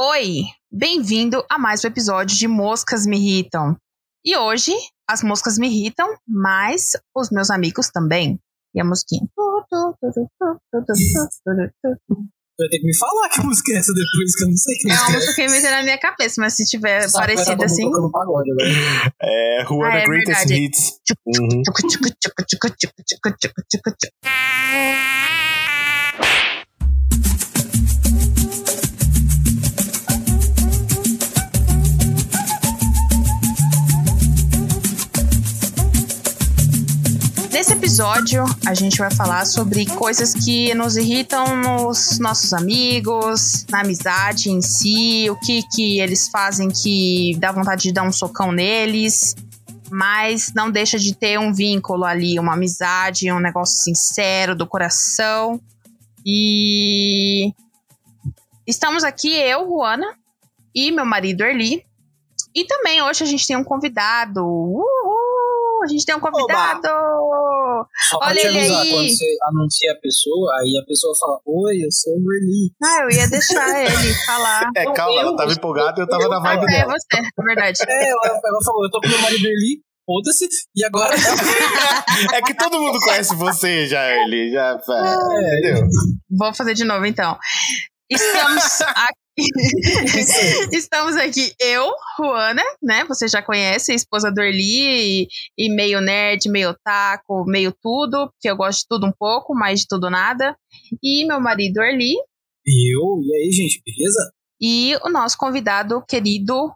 Oi, bem-vindo a mais um episódio de Moscas Me Irritam. E hoje, as moscas me irritam, mas os meus amigos também. E a mosquinha. Vai ter que me falar que música é essa depois, que eu não sei que É música uma é. música que me vem na minha cabeça, mas se tiver Sabe, tá assim. pagode agora. É, Juana Ah, é Greatest verdade. Hits. Uhum. Nesse episódio, a gente vai falar sobre coisas que nos irritam nos nossos amigos, na amizade em si, o que, que eles fazem que dá vontade de dar um socão neles, mas não deixa de ter um vínculo ali, uma amizade, um negócio sincero do coração. E estamos aqui, eu, Juana, e meu marido Erli. E também hoje a gente tem um convidado. A gente tem um convidado! Só pra Olha te avisar, aí. quando você anuncia a pessoa, aí a pessoa fala, oi, eu sou o Merli. Ah, eu ia deixar ele falar. É, Não, calma, eu- ela tava empolgada e eu tava na vibe é dela. você, é verdade. É, ela, ela falou, eu tô com meu marido Merli, foda-se, e agora... É que todo mundo conhece você já, ele. Já, é, entendeu? Vou fazer de novo então. Estamos aqui. Estamos aqui, eu, Juana, né? Você já conhece, a esposa do Erli, e, e meio nerd, meio taco, meio tudo, porque eu gosto de tudo um pouco, mais de tudo nada. E meu marido Erli, E eu, e aí, gente, beleza? e o nosso convidado querido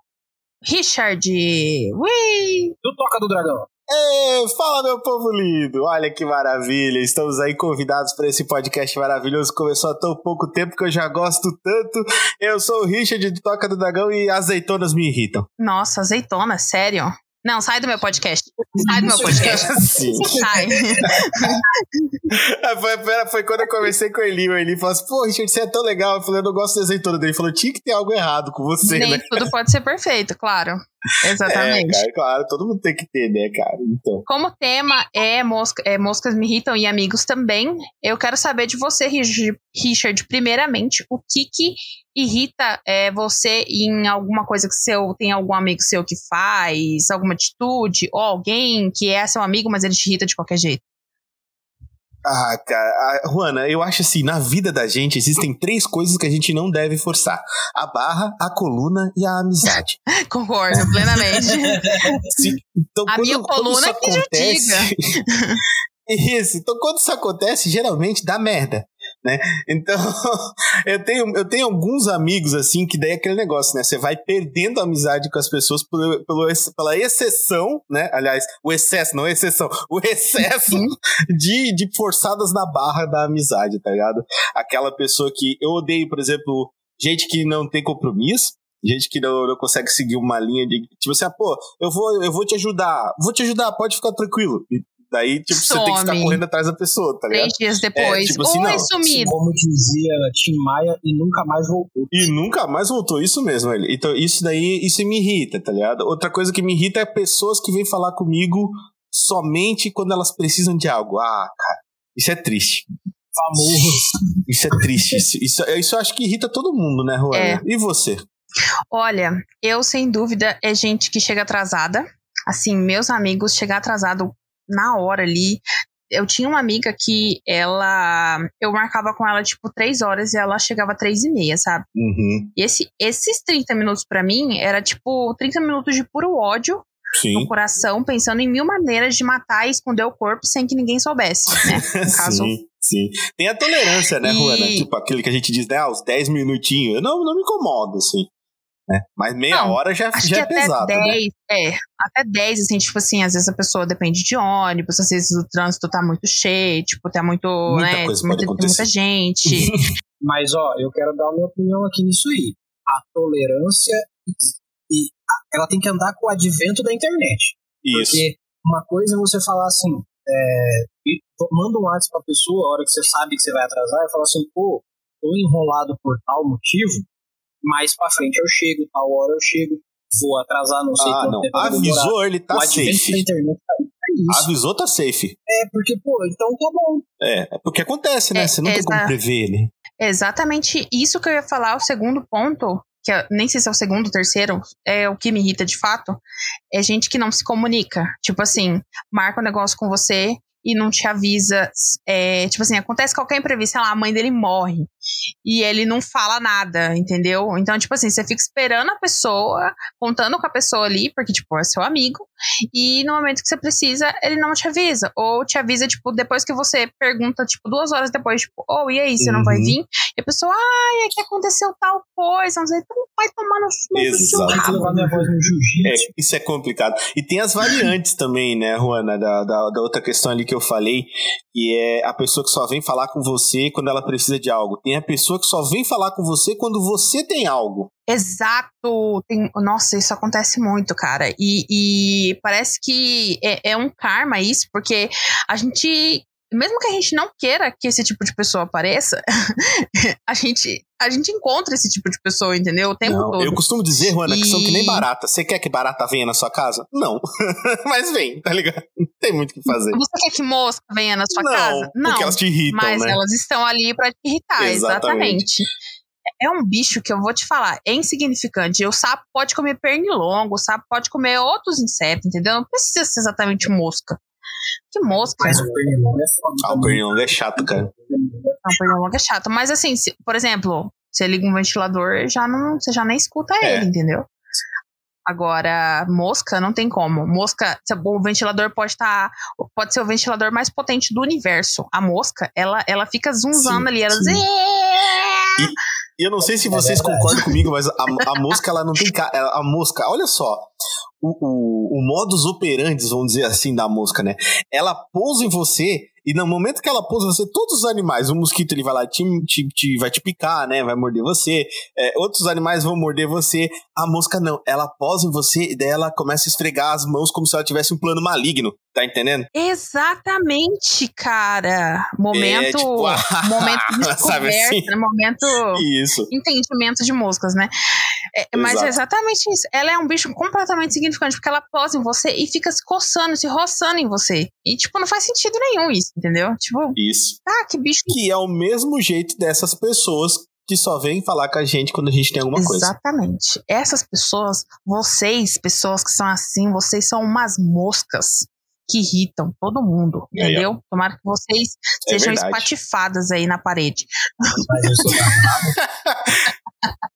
Richard. Ui! Do Toca do Dragão. Ê, fala, meu povo lindo! Olha que maravilha! Estamos aí convidados para esse podcast maravilhoso. Começou há tão pouco tempo que eu já gosto tanto. Eu sou o Richard do Toca do Dragão e azeitonas me irritam. Nossa, azeitona, sério? Não, sai do meu podcast. Sai do meu podcast. Sim. Sai. Foi, foi- foi quando eu conversei com o Eli. O Eli falou assim: pô, Richard, você é tão legal. Eu falei: eu não gosto de azeitona dele. Ele falou: tinha que ter algo errado com você, Nem né? tudo pode ser perfeito, claro. Exatamente. É, cara, claro, todo mundo tem que ter, né, cara? Então. Como tema é, mosca, é Moscas Me Irritam e Amigos também, eu quero saber de você, Richard, Richard, primeiramente, o que que irrita é, você em alguma coisa que seu, tem algum amigo seu que faz, alguma atitude, ou alguém que é seu amigo, mas ele te irrita de qualquer jeito. Ah, cara, a- Juana, eu acho assim, na vida da gente existem três coisas que a gente não deve forçar: a barra, a coluna e a amizade. Concordo, plenamente. Se- então, A minha coluna que já acontece. Isso, então quando isso acontece, geralmente dá merda, né? Então, eu tenho, eu tenho alguns amigos assim que daí é aquele negócio, né? Você vai perdendo a amizade com as pessoas pelo, pelo, pela exceção, né? Aliás, o excesso, não a exceção, o excesso de, de forçadas na barra da amizade, tá ligado? Aquela pessoa que eu odeio, por exemplo, gente que não tem compromisso. Gente que não, não consegue seguir uma linha de. Tipo assim, ah, pô, eu vou, eu vou te ajudar. Vou te ajudar, pode ficar tranquilo. E daí, tipo, você tem que ficar Some. correndo atrás da pessoa, tá ligado? Três dias depois. tipo assim, Oi, não. sumido. Como dizia Tim Maia, e nunca mais voltou. E nunca mais voltou, isso mesmo, ele. Então, isso daí, isso me irrita, tá ligado? Outra coisa que me irrita é pessoas que vêm falar comigo somente quando elas precisam de algo. Ah, cara, isso é triste. Famoso. Isso é triste. Isso, isso, isso eu acho que irrita todo mundo, né, Juana? É. E você? Olha, eu sem dúvida é gente que chega atrasada. Assim, meus amigos chegam atrasado na hora ali. Eu tinha uma amiga que ela. Eu marcava com ela tipo três horas e ela chegava três e meia, sabe? Uhum. E esse, esses 30 minutos pra mim era tipo 30 minutos de puro ódio Sim. no coração, pensando em mil maneiras de matar e esconder o corpo sem que ninguém soubesse, né? Caso, Sim, sim. Tem a tolerância, né, E- Juana? Tipo, aquele que a gente diz, né, ah, os 10 minutinhos. Eu não, não me incomodo, assim. Né? Mas meia Não, hora já, Acho já que é até pesado, 10, né? é, até 10, assim, tipo assim, às vezes a pessoa depende de ônibus, às vezes o trânsito tá muito cheio, tipo, tá muito, Muita né, coisa muita, muita gente. Mas, ó, eu quero dar a minha opinião aqui nisso aí. A tolerância, e a- ela tem que andar com o advento da internet. Isso. Porque uma coisa é você falar assim, é, e manda um WhatsApp pra pessoa, a hora que você sabe que você vai atrasar, e fala assim, pô, tô enrolado por tal motivo, mais pra frente eu chego, tal hora eu chego, vou atrasar, não sei Ah, quanto não. tempo. Avisou, ele tá safe. internet tá. É isso. Avisou, tá safe. É, porque, pô, então tá bom. É, é porque acontece, né? É, Você não tem como prever, né? Exatamente isso que eu ia falar, o segundo ponto, que é, nem sei se é o segundo, terceiro, é o que me irrita de fato, é gente que não se comunica. Tipo assim, marca um negócio com você, e não te avisa. É, tipo assim, acontece qualquer imprevisto, sei lá, a mãe dele morre e ele não fala nada, entendeu? Então, tipo assim, você fica esperando a pessoa, contando com a pessoa ali, porque, tipo, é seu amigo, e no momento que você precisa, ele não te avisa. Ou te avisa, tipo, depois que você pergunta, tipo, duas horas depois, tipo, oh, e aí, você uhum. não vai uhum. vir? E a pessoa, ai, é que aconteceu tal coisa, não sei, então vai tomar no é, Isso é complicado. E tem as variantes também, né, Juana, da, da, da outra questão ali que eu falei, que é a pessoa que só vem falar com você quando ela precisa de algo. Tem a pessoa que só vem falar com você quando você tem algo. Exato! Tem, nossa, isso acontece muito, cara. E, e parece que é, é um karma isso, porque a gente mesmo que a gente não queira que esse tipo de pessoa apareça, a gente a gente encontra esse tipo de pessoa, entendeu? O tempo não, todo. Eu costumo dizer, Juana, e... que são que nem barata. Você quer que barata venha na sua casa? Não. Mas vem, tá ligado? Não tem muito o que fazer. Você quer que mosca venha na sua não, casa? Não. Porque elas te irritam, mas né? elas estão ali para te irritar, exatamente. exatamente. É um bicho que eu vou te falar, é insignificante. O sapo pode comer pernilongo, o sapo pode comer outros insetos, entendeu? Não precisa ser exatamente mosca. Que mosca. Mas o pernilongo é foda. Ah, o pernilongo é chato, cara. Não, o pernilongo é chato. Mas assim, se, por exemplo, você liga um ventilador, já não, você já nem escuta é. ele, entendeu? Agora, mosca não tem como. Mosca, o ventilador pode estar. Tá, pode ser o ventilador mais potente do universo. A mosca, ela, ela fica zunzando sim, ali. Ela. E, e eu não sei se vocês é concordam comigo, mas a, a mosca, ela não tem. A mosca, olha só. O, o, o modus operandi, vamos dizer assim, da mosca, né? Ela pousa em você e no momento que ela pousa você, todos os animais, o mosquito ele vai lá te, te, te vai te picar, né? Vai morder você. É, outros animais vão morder você. A mosca não. Ela pousa em você e daí ela começa a esfregar as mãos como se ela tivesse um plano maligno. Tá entendendo? Exatamente, cara. Momento. É, tipo, momento de sabe assim? Momento. Isso. Entendimento de moscas, né? É, mas é exatamente isso. Ela é um bicho completamente significante, porque ela posa em você e fica se coçando, se roçando em você. E, tipo, não faz sentido nenhum isso entendeu? Tipo, isso. Ah, que bicho. Que é o mesmo jeito dessas pessoas que só vêm falar com a gente quando a gente tem alguma coisa. Exatamente. Essas pessoas, vocês, pessoas que são assim, vocês são umas moscas que irritam todo mundo, é, entendeu? É. Tomara que vocês é sejam verdade. espatifadas aí na parede. Mas eu sou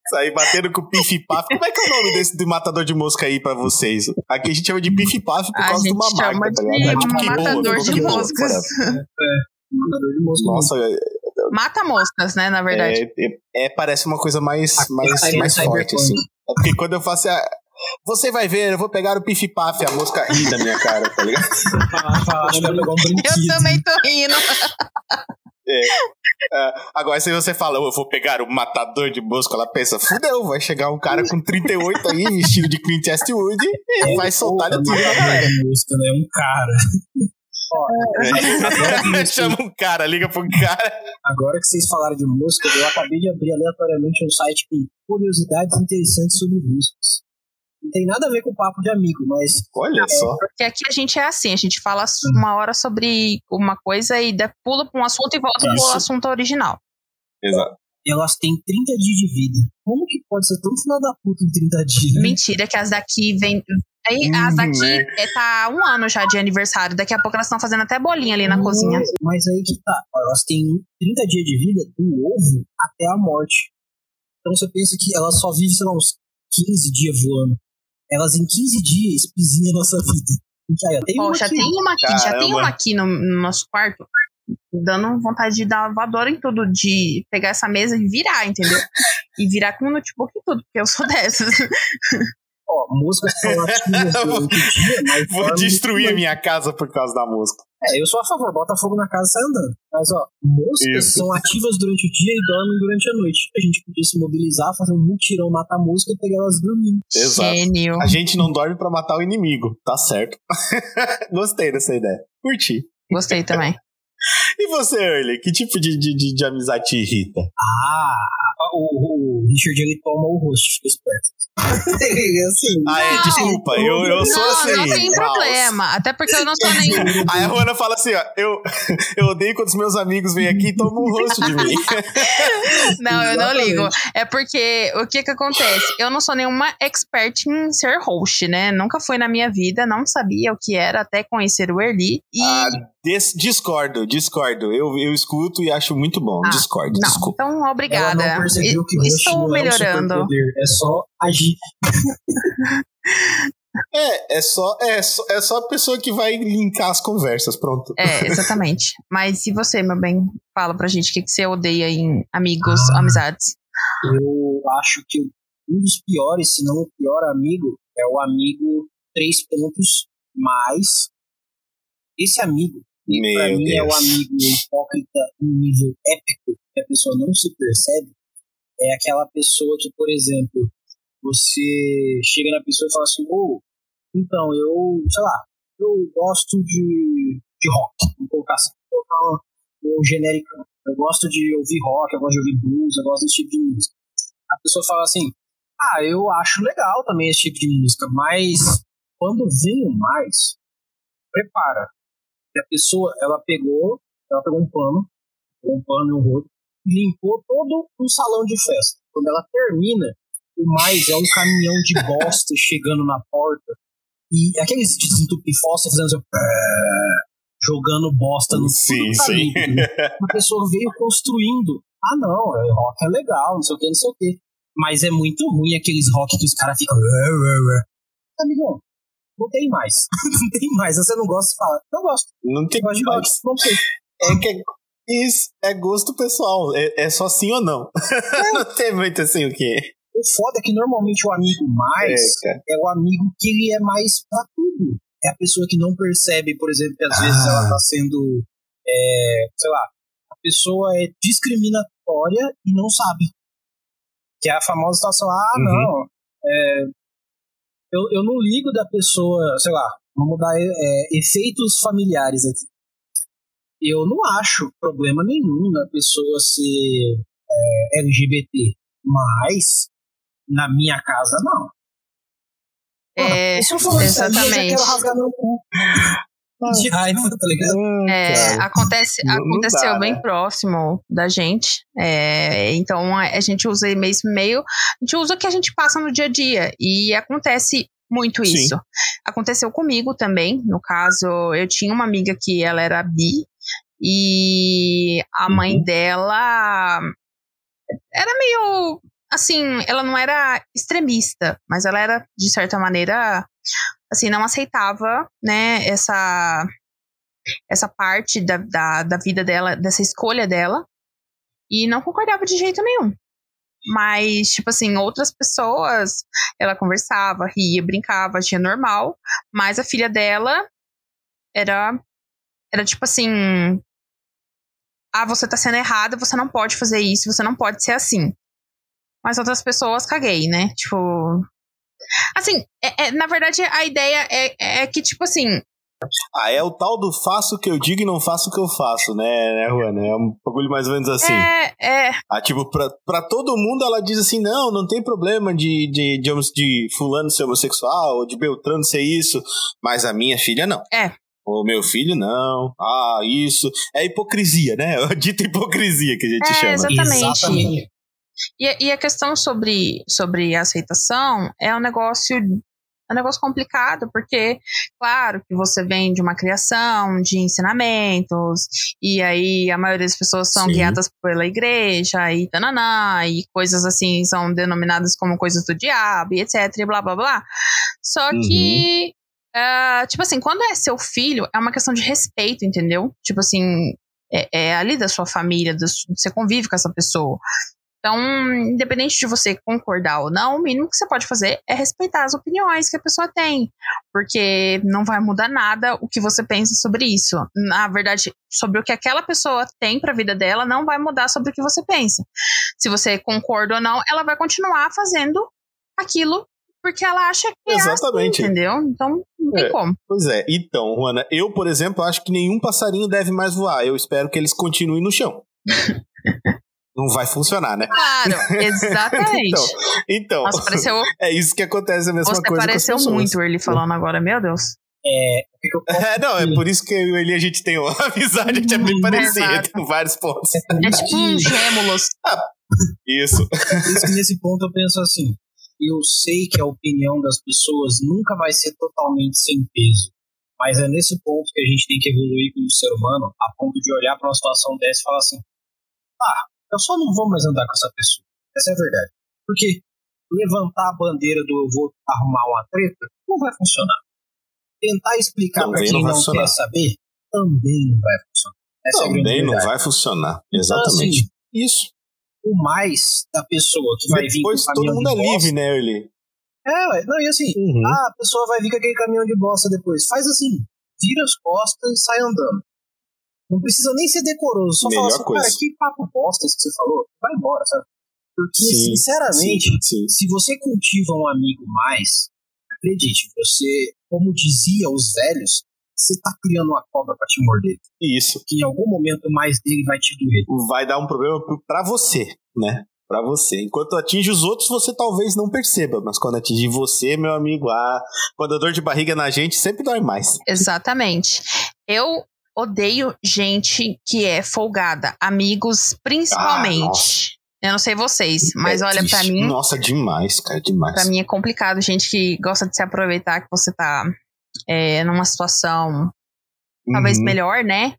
Sair batendo com pif-paf. Como é que é o nome desse do matador de mosca aí pra vocês? Aqui a gente chama de pif-paf por causa de uma marca, tá ligado? É tipo matador de moscas. É, matador de moscas. Nossa, é, Mata moscas, né, na verdade. É, é, é parece uma coisa mais, mais, mais forte, assim. É porque quando eu faço a, você vai ver, eu vou pegar o pif-paf, a mosca ri da minha cara, tá ligado? eu também tô rindo. É. Uh, agora, se você fala, eu vou pegar o matador de mosca, ela pensa, fudeu, vai chegar um cara com 38 aí, vestido de Clint Eastwood, e é, vai soltar ele tudo na galera. Mosca, né? Um cara. é. Chama um cara, liga pro cara. Agora que vocês falaram de música, eu acabei de abrir aleatoriamente um site com curiosidades interessantes sobre músicas. Não tem nada a ver com o papo de amigo, mas. Olha é, só. Porque aqui a gente é assim, a gente fala uma hora sobre uma coisa e pula para um assunto e volta para o assunto original. Exato. Elas têm 30 dias de vida. Como que pode ser tão final da puta em 30 dias? Né? Mentira, que as daqui vem. Aí, hum, as daqui é. tá um ano já de aniversário. Daqui a pouco elas estão fazendo até bolinha ali na hum, cozinha. Mas aí que tá. Elas têm 30 dias de vida do ovo até a morte. Então você pensa que ela só vive, sei lá, uns 15 dias voando elas em 15 dias pisinham a nossa vida. Já tem uma aqui. tem uma aqui, já tem uma aqui no, no, nosso quarto, dando vontade de dar voadora em tudo, de pegar essa mesa e virar, entendeu? e virar com o notebook e tudo, porque eu sou dessas. Ó, músicas são ativas durante o dia, mas. Vou destruir a minha casa por causa da música. É, eu sou a favor, bota fogo na casa e sai andando. Mas, ó, músicas Isso. são ativas durante o dia e dormem durante a noite. A gente podia se mobilizar, fazer um mutirão, matar a música e pegar elas dormindo. Exato. Gênio. A gente não dorme para matar o inimigo, tá certo. Gostei dessa ideia. Curti. Gostei também. E você, Early? Que tipo de, de, de, de amizade te irrita? Ah, o, o Richard ele toma o rosto, fica esperto. assim, ah, é, desculpa, eu, eu sou não, assim. Não tem problema, até porque eu não sou nem. Aí a Juana fala assim: ó, eu, eu odeio quando os meus amigos vêm aqui e tomam um rosto de mim. não, eu não ligo. É porque o que que acontece? Eu não sou nenhuma expert em ser host, né? Nunca fui na minha vida, não sabia o que era até conhecer o Erli. E... Ah, des discordo, discordo. Eu, eu escuto e acho muito bom. Ah, discordo, não, desculpa. Então, obrigada. Ela não percebeu que Estou melhorando. É, um é só agir. É, é só, é, só, é só a pessoa que vai linkar as conversas, pronto. É, exatamente. Mas e você, meu bem? Fala pra gente o que, que você odeia em amigos, ah, amizades. Eu acho que um dos piores, se não o pior amigo, é o amigo três pontos mais. Esse amigo, meu pra mim, é o amigo hipócrita em nível épico, que a pessoa não se percebe. É aquela pessoa que, por exemplo, você chega na pessoa e fala assim, oh, então, eu, sei lá, eu gosto de, de rock, vou colocar assim, vou colocar um, um genérico. Eu gosto de ouvir rock, eu gosto de ouvir blues, eu gosto desse tipo de música. A pessoa fala assim, ah, eu acho legal também esse tipo de música, mas quando vem o mais, prepara. E a pessoa, ela pegou, ela pegou um pano, um pano e um rodo, limpou todo um salão de festa. Quando ela termina, o mais é um caminhão de bosta chegando na porta e aqueles desentupifósseis fazendo assim, jogando bosta no sim, sim. A pessoa veio construindo. Ah, não, é, rock é legal, não sei o que, não sei o que. Mas é muito ruim aqueles rock que os caras ficam. Amigão, não tem mais. não tem mais. Você não gosta de falar. Não gosto. Não tem mais. Não tem. É que é isso é gosto pessoal. É, é só sim ou não. É. não tem muito assim o que. O foda é que normalmente o amigo mais é, é, o amigo que ele é mais pra tudo. É a pessoa que não percebe, por exemplo, que às ah. vezes ela tá sendo, é, sei lá, a pessoa é discriminatória e não sabe. Que é a famosa situação, ah, uhum. não, é, eu, eu não ligo da pessoa, sei lá, vamos dar é, efeitos familiares aqui. Eu não acho problema nenhum na pessoa ser é, LGBT, mas na minha casa, não. É, se eu for exatamente. eu quero rasgar meu cu. De raiva, tá ligado? É, acontece, não, aconteceu não dá, bem né? próximo da gente. É, então a gente usa mesmo meio. A gente usa o que a gente passa no dia a dia. E acontece muito Sim. isso. Aconteceu comigo também. No caso, eu tinha uma amiga que ela era bi. E a mãe uhum. dela era meio assim, ela não era extremista, mas ela era, de certa maneira, assim, não aceitava, né, essa, essa parte da, da, da vida dela, dessa escolha dela, e não concordava de jeito nenhum. Mas, tipo assim, outras pessoas, ela conversava, ria, brincava, achia normal, mas a filha dela era, era tipo assim, ah, você tá sendo errada, você não pode fazer isso, você não pode ser assim. Mas outras pessoas caguei, né? Tipo. Assim, é, é, na verdade, a ideia é, é que, tipo assim, ah, é o tal do faço o que eu digo e não faço o que eu faço, né, né, Juana? É um bagulho mais ou menos assim. É, é. Ah, tipo, pra, pra todo mundo ela diz assim: não, não tem problema de, de, de, de fulano ser homossexual ou de Beltrano ser isso, mas a minha filha não. É. O meu filho não. Ah, isso. É hipocrisia, né? É a dita hipocrisia que a gente é, chama. Exatamente. exatamente. E, e, a questão sobre, sobre aceitação é um negócio é um negócio complicado, porque, claro, que você vem de uma criação, de ensinamentos, e aí a maioria das pessoas são Sim. guiadas pela igreja, e tananá, e coisas assim são denominadas como coisas do diabo, e etc, e blá blá blá. Só uhum. que, uh, tipo assim, quando é seu filho, é uma questão de respeito, entendeu? Tipo assim, é, é ali da sua família, do, você convive com essa pessoa. Então, independente de você concordar ou não, o mínimo que você pode fazer é respeitar as opiniões que a pessoa tem, porque não vai mudar nada o que você pensa sobre isso. Na verdade, sobre o que aquela pessoa tem para a vida dela, não vai mudar sobre o que você pensa. Se você concorda ou não, ela vai continuar fazendo aquilo porque ela acha que Exatamente. é assim, entendeu? Então, não tem é, como. Pois é. Então, Juana, eu, por exemplo, acho que nenhum passarinho deve mais voar. Eu espero que eles continuem no chão. não vai funcionar, né? Claro, exatamente. então, então Nossa, pareceu, é isso que acontece a mesma você coisa. pareceu com as pessoas. muito ele falando agora, meu Deus. É, É, não, é por isso que eu e o Eli a gente tem uma amizade, a gente é bem Hum, parecido em vários pontos. É É isso tipo um que- gêmulos. Isso. por isso que nesse ponto eu penso assim, eu sei que a opinião das pessoas nunca vai ser totalmente sem peso, mas é nesse ponto que a gente tem que evoluir como ser humano, a ponto de olhar para uma situação dessa e falar assim, ah, eu só não vou mais andar com essa pessoa. Essa é a verdade. Porque levantar a bandeira do eu vou arrumar uma treta não vai funcionar. Tentar explicar para quem não não quer saber também não vai funcionar. Essa é Também não verdade. vai funcionar. Então, Exatamente. assim, isso. o mais da pessoa que vai vir Depois com o todo mundo é de bosta. livre, né, Eli? É, ué. não, e assim, Uhum. ah, a pessoa vai vir com aquele caminhão de bosta depois. Faz assim, vira as costas e sai andando. Não precisa nem ser decoroso, só Melhor fala assim, coisa. cara, que papo bosta esse que você falou, vai embora, sabe? Porque, Sim, sinceramente, Sim, sim. se você cultiva um amigo mais, acredite, você, como dizia os velhos, você tá criando uma cobra pra te morder. Isso. Que em algum momento mais dele vai te doer. Vai dar um problema pro- pra você, né? Pra você. Enquanto atinge os outros, você talvez não perceba. Mas quando atingir você, meu amigo, ah, quando a dor de barriga na gente, sempre dói mais. Exatamente. Eu odeio gente que é folgada. Amigos, principalmente. eu não sei vocês, mas É olha, pra triste. mim, Nossa, demais, cara, demais. Pra mim é complicado, gente que gosta de se aproveitar que você tá é, numa situação talvez Uhum, melhor, né?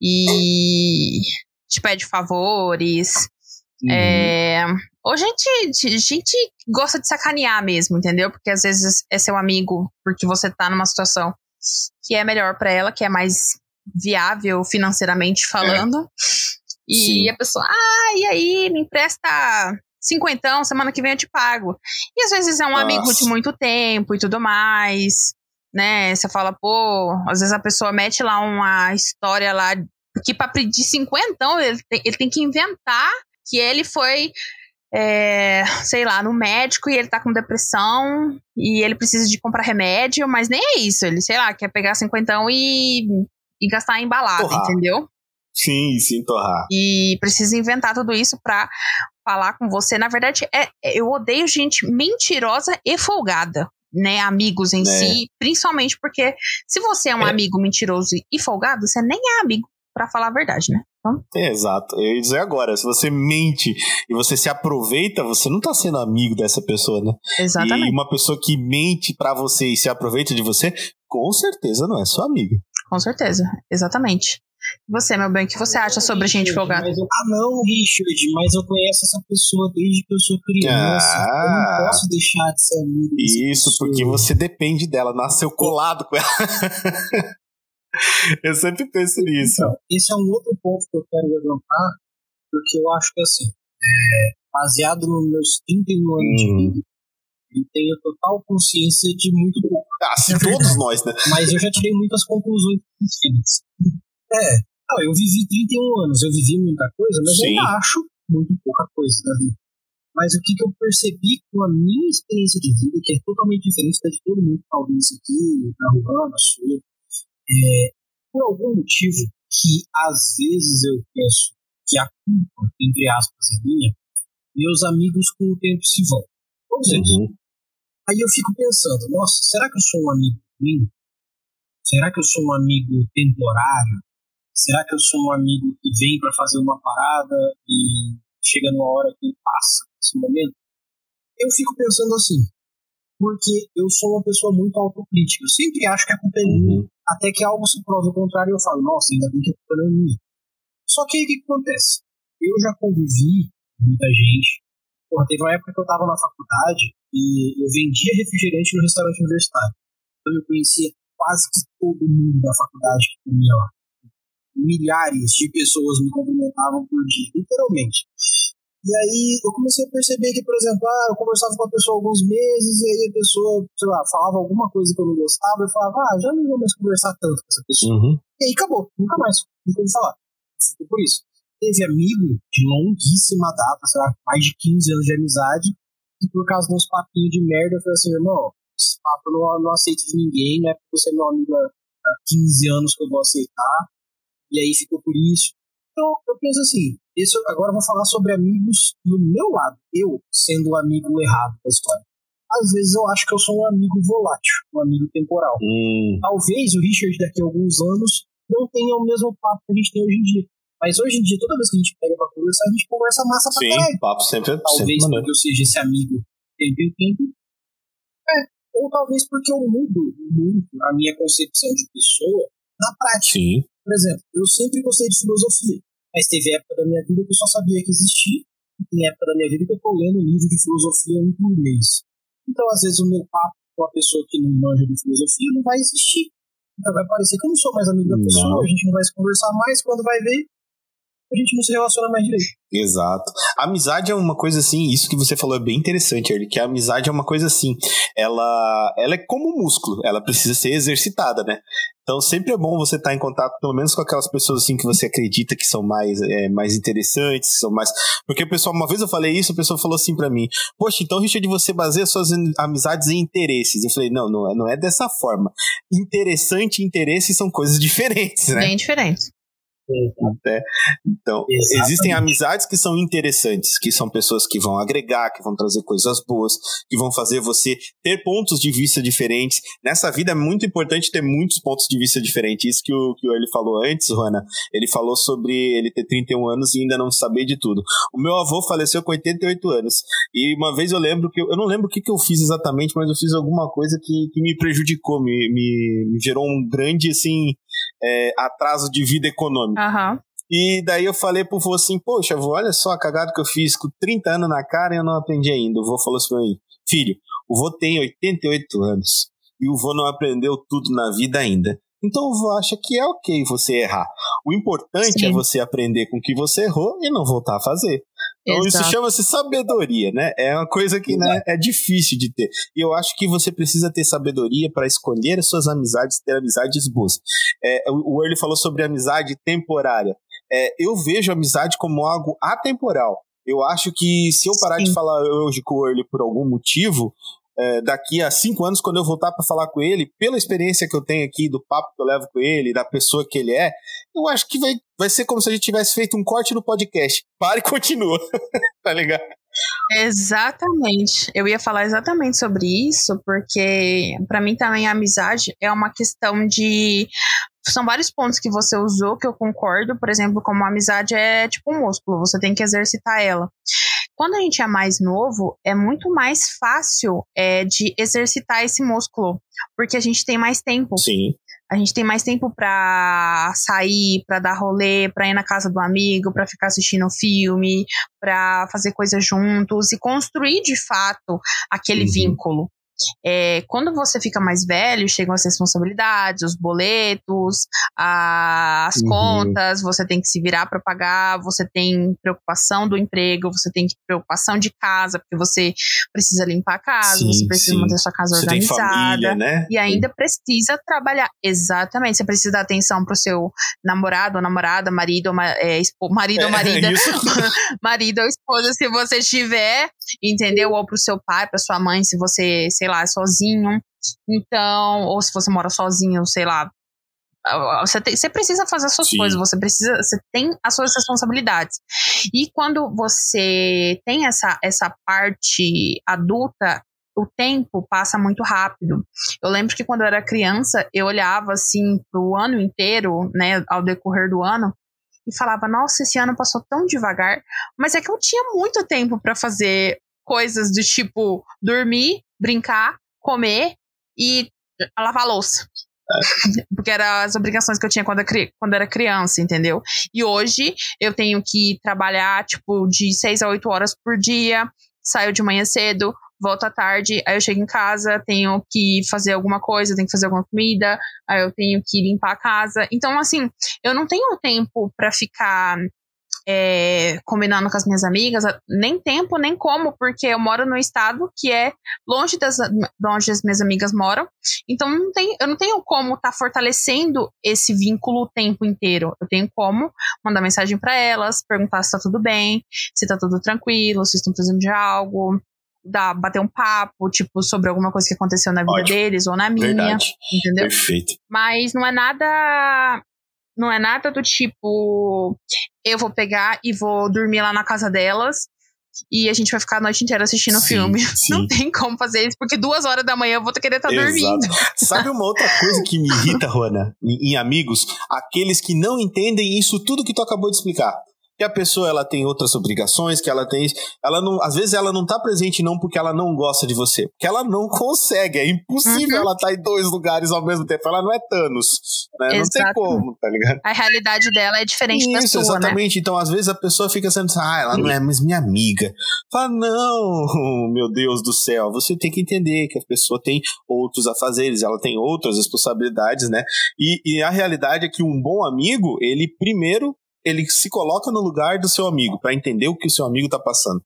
E te pede favores. uhum. É, ou gente, gente que gosta de sacanear mesmo, entendeu? Porque às vezes é seu amigo, porque você tá numa situação que é melhor pra ela, que é mais viável financeiramente falando. E Sim. a pessoa, ah, e aí, me empresta cinquentão, semana que vem eu te pago. E às vezes é um Nossa. amigo de muito tempo e tudo mais, né? Você fala, pô, às vezes a pessoa mete lá uma história lá que pra pedir cinquentão ele tem, ele tem que inventar que ele foi, é, sei lá, no médico e ele tá com depressão e ele precisa de comprar remédio, mas nem é isso. Ele, sei lá, quer pegar cinquentão e, e gastar em balada, Porra. entendeu? Sim, sim, torrar. e precisa inventar tudo isso pra falar com você. Na verdade, é, é- eu odeio gente mentirosa e folgada, né? Amigos em É. si, principalmente porque se você é um É. amigo mentiroso e folgado, você nem é amigo, pra falar a verdade, né? Então, Exato. Eu ia dizer agora, se você mente e você se aproveita, você não tá sendo amigo dessa pessoa, né? E exatamente. uma pessoa que mente pra você e se aproveita de você, com certeza não é sua amiga. Com certeza, exatamente. E Você, meu bem, o que você acha sobre gente folgada? eu- ah, não, Richard, mas eu conheço essa pessoa desde que eu sou criança. Ah. eu não posso deixar de ser amigo Isso pessoa. porque você depende dela, nasceu colado com ela. eu sempre penso nisso. Então, esse é um outro ponto que eu quero levantar, porque eu acho que, assim, é, baseado nos meus 31 anos de Hum. vida, eu tenho total consciência de muito pouco. Ah, se todos nós, né? Mas eu já tirei muitas conclusões. É, não, eu vivi 31 anos, eu vivi muita coisa, mas eu Sim. ainda acho muito pouca coisa na vida. Mas o que, que eu percebi com a minha experiência de vida, que é totalmente diferente da de todo mundo que tá ouvindo isso aqui, da Ruana, a sua, é, por algum motivo que às vezes eu penso que a culpa, entre aspas, é minha, meus amigos com o tempo se vão. Todos eles. Aí eu fico pensando, nossa, será que eu sou um amigo ruim? Será que eu sou um amigo temporário? Será que eu sou um amigo que vem para fazer uma parada e chega numa hora que passa esse momento? Eu fico pensando assim, porque eu sou uma pessoa muito autocrítica. Eu sempre acho que a culpa é minha, Uhum. até que algo se prove o contrário e eu falo, nossa, ainda bem que a culpa não é minha. Só que aí o que acontece? Eu já convivi com muita gente. Porra, teve uma época que eu tava na faculdade e eu vendia refrigerante no restaurante universitário. Então eu conhecia quase que todo mundo da faculdade que comia lá. Milhares de pessoas me cumprimentavam por dia, literalmente. E aí eu comecei a perceber que, por exemplo, ah, eu conversava com a pessoa alguns meses e aí a pessoa, sei lá, falava alguma coisa que eu não gostava, eu falava, ah, já não vou mais conversar tanto com essa pessoa. Uhum. E aí acabou, nunca mais, nunca ouvi falar. Ficou por isso. Teve amigo de longuíssima data, sei lá, mais de 15 anos de amizade, e por causa de uns papinhos de merda, eu falei assim, irmão, esse papo eu não, não aceito de ninguém, não é porque você é meu amigo há há 15 anos que eu vou aceitar. E aí ficou por isso. Então, eu penso assim, isso, agora eu vou falar sobre amigos do meu lado. Eu, sendo o amigo errado da história. Às vezes eu acho que eu sou um amigo volátil, um amigo temporal. Hum. Talvez o Richard daqui a alguns anos não tenha o mesmo papo que a gente tem hoje em dia. Mas hoje em dia, toda vez que a gente pega pra conversar, a gente conversa massa pra Sim, caralho. papo sempre, Talvez sempre porque eu seja esse amigo tempo em tempo. É, ou talvez porque eu mudo muito a minha concepção de pessoa na prática. Sim. Por exemplo, eu sempre gostei de filosofia, mas teve época da minha vida que eu só sabia que existia, e tem época da minha vida que eu tô lendo livro de filosofia um por mês. Então, às vezes, o meu papo com a pessoa que não manja de filosofia não vai existir. Então, vai parecer que eu não sou mais amigo da Não. pessoa, a gente não vai se conversar mais, quando vai ver, a gente não se relaciona mais direito. Exato. A amizade é uma coisa assim, isso que você falou é bem interessante, Erly, que a amizade é uma coisa assim, ela, ela é como um músculo, ela precisa ser exercitada, né? Então sempre é bom você estar em contato, pelo menos com aquelas pessoas assim que você acredita que são mais, é, mais interessantes, são mais. Porque o pessoal, uma vez eu falei isso, a pessoa falou assim pra mim: Poxa, então, Richard, você baseia suas amizades em interesses. Eu falei: Não, não é, não é dessa forma. Interessante e interesse são coisas diferentes, né? Bem diferente. Até. Então, Exatamente. existem amizades que são interessantes, que são pessoas que vão agregar, que vão trazer coisas boas, que vão fazer você ter pontos de vista diferentes. Nessa vida é muito importante ter muitos pontos de vista diferentes. Isso que o que ele falou antes, Juana, ele falou sobre ele ter 31 anos e ainda não saber de tudo. O meu avô faleceu com 88 anos. E uma vez eu lembro que eu, eu não lembro o que, que eu fiz exatamente, mas eu fiz alguma coisa que, que me prejudicou, me, me, me gerou um grande assim é, atraso de vida econômica. Aham. E daí eu falei pro vô assim, poxa, vô, olha só a cagada que eu fiz com 30 anos na cara e eu não aprendi ainda. O vô falou assim pra mim, filho, o vô tem 88 anos e o vô não aprendeu tudo na vida ainda. Então o vô acha que é ok você errar. O importante Sim. é você aprender com o que você errou e não voltar a fazer. Então isso Exato. chama-se sabedoria, né? É uma coisa que né, é difícil de ter. E eu acho que você precisa ter sabedoria para escolher as suas amizades, ter amizades boas. É, o Early falou sobre amizade temporária. É, eu vejo amizade como algo atemporal. Eu acho que se eu parar Sim. de falar hoje com o Early por algum motivo, é, daqui a cinco anos, quando eu voltar para falar com ele, pela experiência que eu tenho aqui, do papo que eu levo com ele, da pessoa que ele é, eu acho que vai, vai ser como se a gente tivesse feito um corte no podcast. Para e continua. tá ligado? Exatamente. Eu ia falar exatamente sobre isso, porque pra mim também a amizade é uma questão de. São vários pontos que você usou que eu concordo. Por exemplo, como a amizade é tipo um músculo, você tem que exercitar ela. Quando a gente é mais novo, é muito mais fácil é, de exercitar esse músculo, porque a gente tem mais tempo. Sim. A gente tem mais tempo pra sair, pra dar rolê, pra ir na casa do amigo, pra ficar assistindo filme, pra fazer coisas juntos e construir de fato aquele Uhum. vínculo. É, quando você fica mais velho, chegam as responsabilidades, os boletos, a- as Uhum. contas, você tem que se virar para pagar, você tem preocupação do emprego, você tem preocupação de casa, porque você precisa limpar a casa, Sim, você precisa sim. manter sua casa Você organizada. família, né? E ainda precisa trabalhar. Exatamente. Você precisa dar atenção pro seu namorado ou namorada, marido ou é, marido ou marida, É, marido ou esposa, se você tiver, entendeu? Ou pro seu pai, pra sua mãe, se você, sei lá, é sozinho. Então, ou se você mora sozinho, sei lá. Você, tem- você precisa fazer as suas Sim. coisas, você precisa, você tem as suas responsabilidades. E quando você tem essa, essa parte adulta, o tempo passa muito rápido. Eu lembro que quando eu era criança, eu olhava assim pro ano inteiro, né, ao decorrer do ano, e falava: "Nossa, esse ano passou tão devagar". Mas é que eu tinha muito tempo para fazer coisas do tipo dormir, brincar, comer e lavar louça. Porque eram as obrigações que eu tinha quando quando era criança, entendeu? E hoje eu tenho que trabalhar, tipo, de 6 a 8 horas por dia, saio de manhã cedo, volto à tarde, aí eu chego em casa, tenho que fazer alguma coisa, tenho que fazer alguma comida, aí eu tenho que limpar a casa. Então, assim, eu não tenho tempo pra ficar é, combinando com as minhas amigas, nem tempo, nem como, porque eu moro num estado que é longe das de onde as minhas amigas moram. Então não tem, eu não tenho como estar fortalecendo esse vínculo o tempo inteiro. Eu tenho como mandar mensagem para elas, perguntar se tá tudo bem, se tá tudo tranquilo, se estão precisando de algo, dar, bater um papo, tipo, sobre alguma coisa que aconteceu na vida Ótimo. deles ou na minha, Verdade. entendeu? Perfeito. Mas não é nada não é nada do tipo eu vou pegar e vou dormir lá na casa delas e a gente vai ficar a noite inteira assistindo o filme. Sim. Não tem como fazer isso, porque duas horas da manhã eu vou querer estar tá dormindo. Sabe uma outra coisa que me irrita, Juana, em, em amigos? Aqueles que não entendem isso tudo que tu acabou de explicar que a pessoa ela tem outras obrigações, que ela tem, ela não, às vezes ela não tá presente não porque ela não gosta de você, porque ela não consegue, é impossível uhum. ela estar tá em dois lugares ao mesmo tempo, ela não é Thanos, né? Não tem como, tá ligado? A realidade dela é diferente Isso, da sua, né? exatamente. Né? Então, às vezes a pessoa fica sendo assim, ah, ela não é mais minha amiga. Fala, não, meu Deus do céu, você tem que entender que a pessoa tem outros afazeres, ela tem outras responsabilidades, né? E, e a realidade é que um bom amigo, ele primeiro ele se coloca no lugar do seu amigo para entender o que o seu amigo tá passando.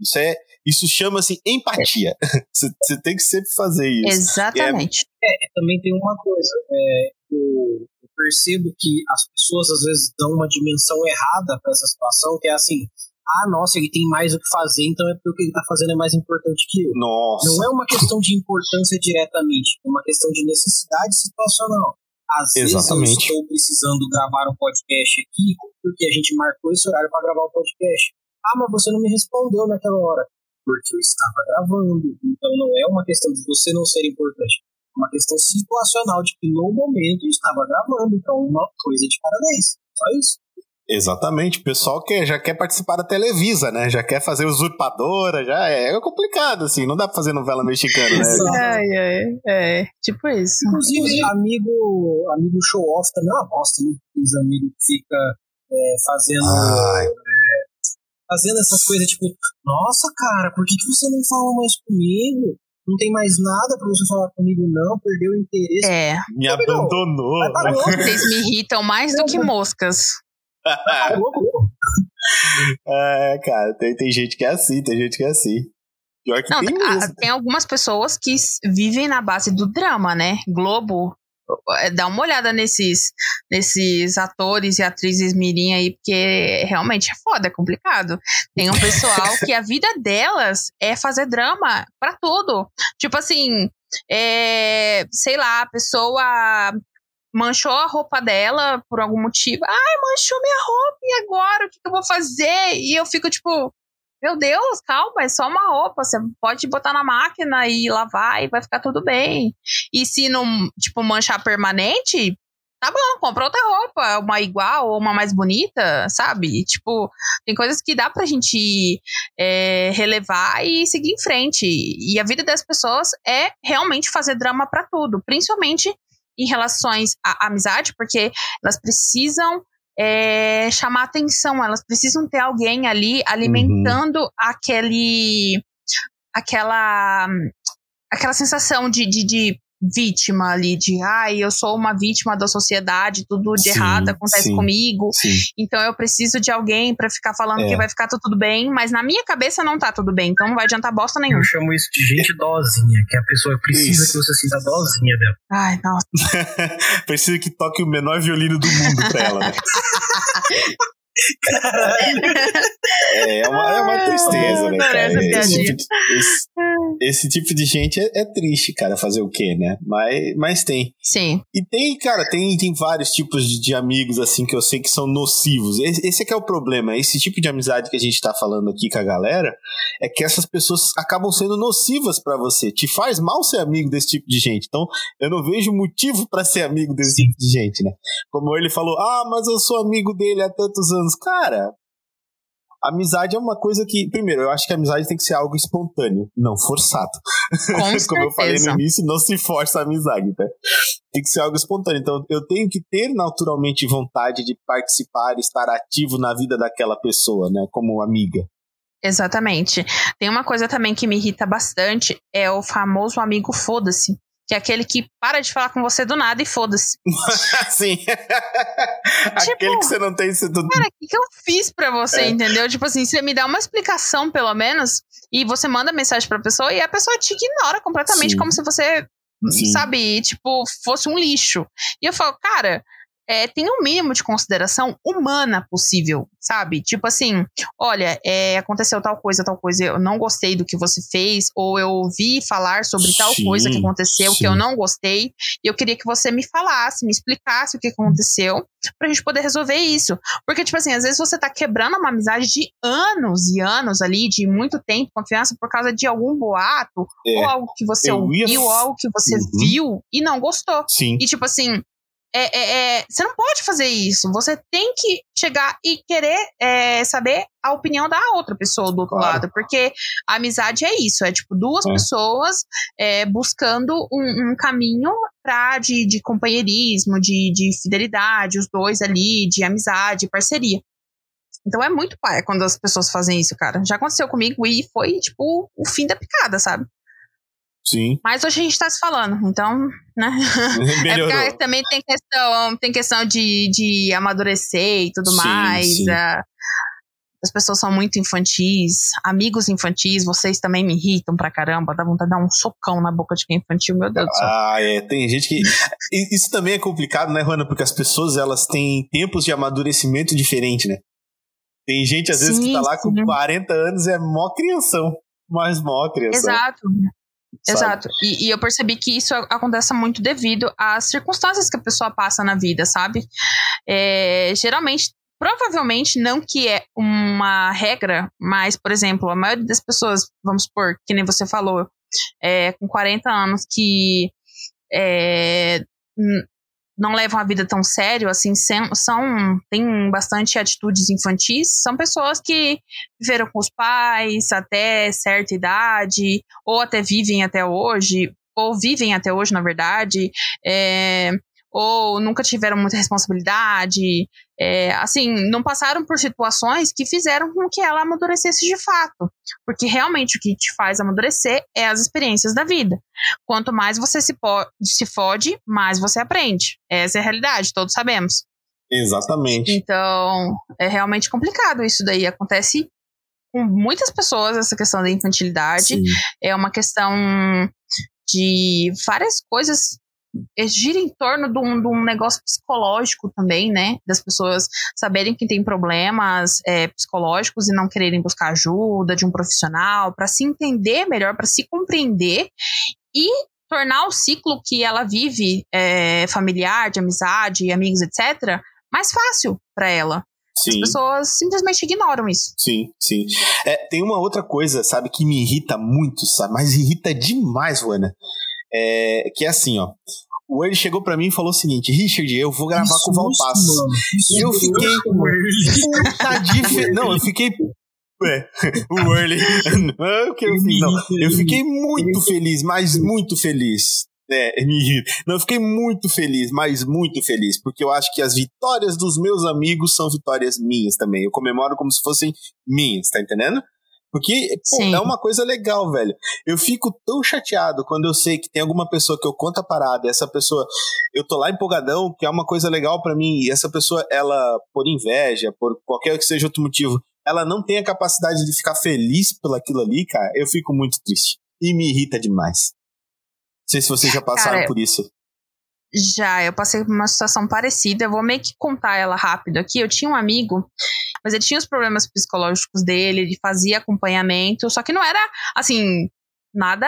Isso é, isso chama-se empatia. Você tem que sempre fazer isso. Exatamente. É, é, também tem uma coisa. É, eu, eu, percebo que as pessoas às vezes dão uma dimensão errada para essa situação, que é assim. Ah, nossa, ele tem mais o que fazer, então é porque o que ele tá fazendo é mais importante que eu. Nossa. Não é uma questão de importância diretamente, é uma questão de necessidade situacional. Às Exatamente. vezes eu estou precisando gravar um podcast aqui porque a gente marcou esse horário para gravar o podcast. Ah, mas você não me respondeu naquela hora. Porque eu estava gravando. Então não é uma questão de você não ser importante. É uma questão situacional de que no momento eu estava gravando. Então uma coisa de cada vez. Só isso. Exatamente, o pessoal que já quer participar da Televisa, né? Já quer fazer usurpadora, já é, é complicado, assim, não dá pra fazer novela mexicana, né? É, é, é, tipo isso. Inclusive, amigo, amigo show off também é uma bosta, né? Os amigos que fica é, fazendo. É, fazendo essas coisas, tipo, nossa, cara, por que, que você não fala mais comigo? Não tem mais nada pra você falar comigo, não, perdeu o interesse. É. Me abandonou. Vocês me irritam mais do que moscas. é, cara, tem, tem gente que é assim, tem gente que é assim. Pior que Não, tem mesmo. Tem algumas pessoas que vivem na base do drama, né? Globo, é, dá uma olhada nesses, nesses atores e atrizes mirim aí, porque realmente é foda, é complicado. Tem um pessoal que a vida delas é fazer drama para tudo. Tipo assim, é, sei lá, a pessoa manchou a roupa dela por algum motivo. Ai, manchou minha roupa, e agora? O que, eu vou fazer? E eu fico tipo, meu Deus, calma, é só uma roupa. Você pode botar na máquina e lavar e vai ficar tudo bem. E se não, tipo, manchar permanente, tá bom, compra outra roupa, uma igual ou uma mais bonita, sabe? Tipo, tem coisas que dá pra gente é, relevar e seguir em frente. E a vida das pessoas é realmente fazer drama para tudo, principalmente em relações à amizade, porque elas precisam é, chamar atenção, elas precisam ter alguém ali alimentando uhum. aquele aquela aquela sensação de, de, de vítima ali, de ai, eu sou uma vítima da sociedade, tudo de sim, errado acontece sim, comigo, sim. então eu preciso de alguém para ficar falando é. que vai ficar tudo bem, mas na minha cabeça não tá tudo bem, então não vai adiantar bosta nenhuma. Eu chamo isso de gente dozinha, que a pessoa precisa isso. que você sinta dozinha dela. Ai, nossa. precisa que toque o menor violino do mundo pra ela, né? é, é, uma, é uma tristeza, né, cara? Esse tipo, de, esse, esse tipo de gente é, é, triste, cara, fazer o quê, né? Mas, mas tem. Sim. E tem, cara, tem, tem vários tipos de, de amigos, assim, que eu sei que são nocivos. Esse, esse é que é o problema. Esse tipo de amizade que a gente tá falando aqui com a galera é que essas pessoas acabam sendo nocivas para você. Te faz mal ser amigo desse tipo de gente. Então, eu não vejo motivo para ser amigo desse tipo de gente, né? Como ele falou, ah, mas eu sou amigo dele há tantos anos anos. Cara, amizade é uma coisa que, primeiro, eu acho que a amizade tem que ser algo espontâneo, não forçado. Como eu falei no início, não se força a amizade, tá? Tem que ser algo espontâneo. Então, eu tenho que ter naturalmente vontade de participar, estar ativo na vida daquela pessoa, né? Como amiga. Exatamente. Tem uma coisa também que me irrita bastante, é o famoso amigo foda-se que é aquele que para de falar com você do nada e foda-se. Sim. tipo, aquele que você não tem. Você... Cara, o que, que eu fiz pra você, é. entendeu? Tipo assim, você me dá uma explicação, pelo menos, e você manda mensagem pra pessoa e a pessoa te ignora completamente, Sim. como se você, Sim. sabe, tipo, fosse um lixo. E eu falo, cara. É, tenha o um mínimo de consideração humana possível, sabe? Tipo assim, olha, é, aconteceu tal coisa, tal coisa, eu não gostei do que você fez, ou eu ouvi falar sobre sim, tal coisa que aconteceu sim. que eu não gostei, e eu queria que você me falasse, me explicasse o que aconteceu, pra gente poder resolver isso. Porque, tipo assim, às vezes você tá quebrando uma amizade de anos e anos ali, de muito tempo, confiança, por causa de algum boato, é, ou algo que você ouviu, ou algo que você uhum. viu e não gostou. Sim. E, tipo assim, é, é, é, você não pode fazer isso. Você tem que chegar e querer é, saber a opinião da outra pessoa do outro claro. lado. Porque a amizade é isso: é tipo duas é. pessoas é, buscando um, um, caminho pra, de, de companheirismo, de, de fidelidade, os dois ali, de amizade, parceria. Então é muito pai quando as pessoas fazem isso, cara. Já aconteceu comigo e foi, tipo, o fim da picada, sabe? Sim. Mas hoje a gente tá se falando, então, né? Melhorou. É porque também tem questão, tem questão de, de amadurecer e tudo sim, mais. Sim. As pessoas são muito infantis, amigos infantis, vocês também me irritam pra caramba, dá vontade de dar um socão na boca de quem é infantil, meu Deus do céu. Ah, é, tem gente que. Isso também é complicado, né, Rona? Porque as pessoas elas têm tempos de amadurecimento diferente, né? Tem gente, às vezes, sim, que tá lá com 40 anos é mó crianção, mas mó crianção. Exato. Exato. E, e, eu percebi que isso acontece muito devido às circunstâncias que a pessoa passa na vida, sabe? É, geralmente, provavelmente, não que é uma regra, mas, por exemplo, a maioria das pessoas, vamos supor, que nem você falou, é, com 40 anos, que é, não levam a vida tão sério, assim, são, têm bastante atitudes infantis, são pessoas que viveram com os pais até certa idade, ou até vivem até hoje, ou vivem até hoje, na verdade, é, ou nunca tiveram muita responsabilidade, é, assim, não passaram por situações que fizeram com que ela amadurecesse de fato. Porque realmente o que te faz amadurecer é as experiências da vida. Quanto mais você se, se fode, mais você aprende. Essa é a realidade, todos sabemos. Exatamente. Então, é realmente complicado isso daí. Acontece com muitas pessoas essa questão da infantilidade. Sim. É uma questão de várias coisas gira em torno de um, de um, negócio psicológico também, né? Das pessoas saberem que tem problemas é, psicológicos e não quererem buscar ajuda de um profissional para se entender melhor, para se compreender e tornar o ciclo que ela vive, é, familiar, de amizade, amigos, etc., mais fácil para ela. Sim. As pessoas simplesmente ignoram isso. Sim, sim. É, tem uma outra coisa, sabe, que me irrita muito, sabe? Mas irrita demais, Luana. É, que é assim, ó. O Early chegou pra mim e falou o seguinte: Richard, eu vou gravar isso, com o Valpasso. E eu fiquei. Puta dif... Não, eu fiquei. É, o Early. Não, que eu, não, eu fiquei muito feliz, mas muito feliz. É, me Não, eu fiquei muito feliz, mas muito feliz, porque eu acho que as vitórias dos meus amigos são vitórias minhas também. Eu comemoro como se fossem minhas, tá entendendo? Porque, pô, é uma coisa legal, velho. Eu fico tão chateado quando eu sei que tem alguma pessoa que eu conto a parada e essa pessoa, eu tô lá empolgadão, que é uma coisa legal para mim, e essa pessoa, ela, por inveja, por qualquer que seja outro motivo, ela não tem a capacidade de ficar feliz pelo aquilo ali, cara, eu fico muito triste. E me irrita demais. Não sei se vocês já passaram cara, por isso. Já, eu passei por uma situação parecida. Eu vou meio que contar ela rápido aqui. Eu tinha um amigo, mas ele tinha os problemas psicológicos dele, ele fazia acompanhamento, só que não era assim, nada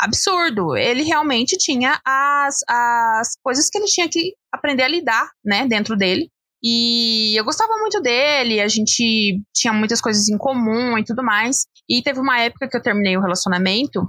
absurdo. Ele realmente tinha as, as coisas que ele tinha que aprender a lidar, né, dentro dele. E eu gostava muito dele, a gente tinha muitas coisas em comum e tudo mais. E teve uma época que eu terminei o relacionamento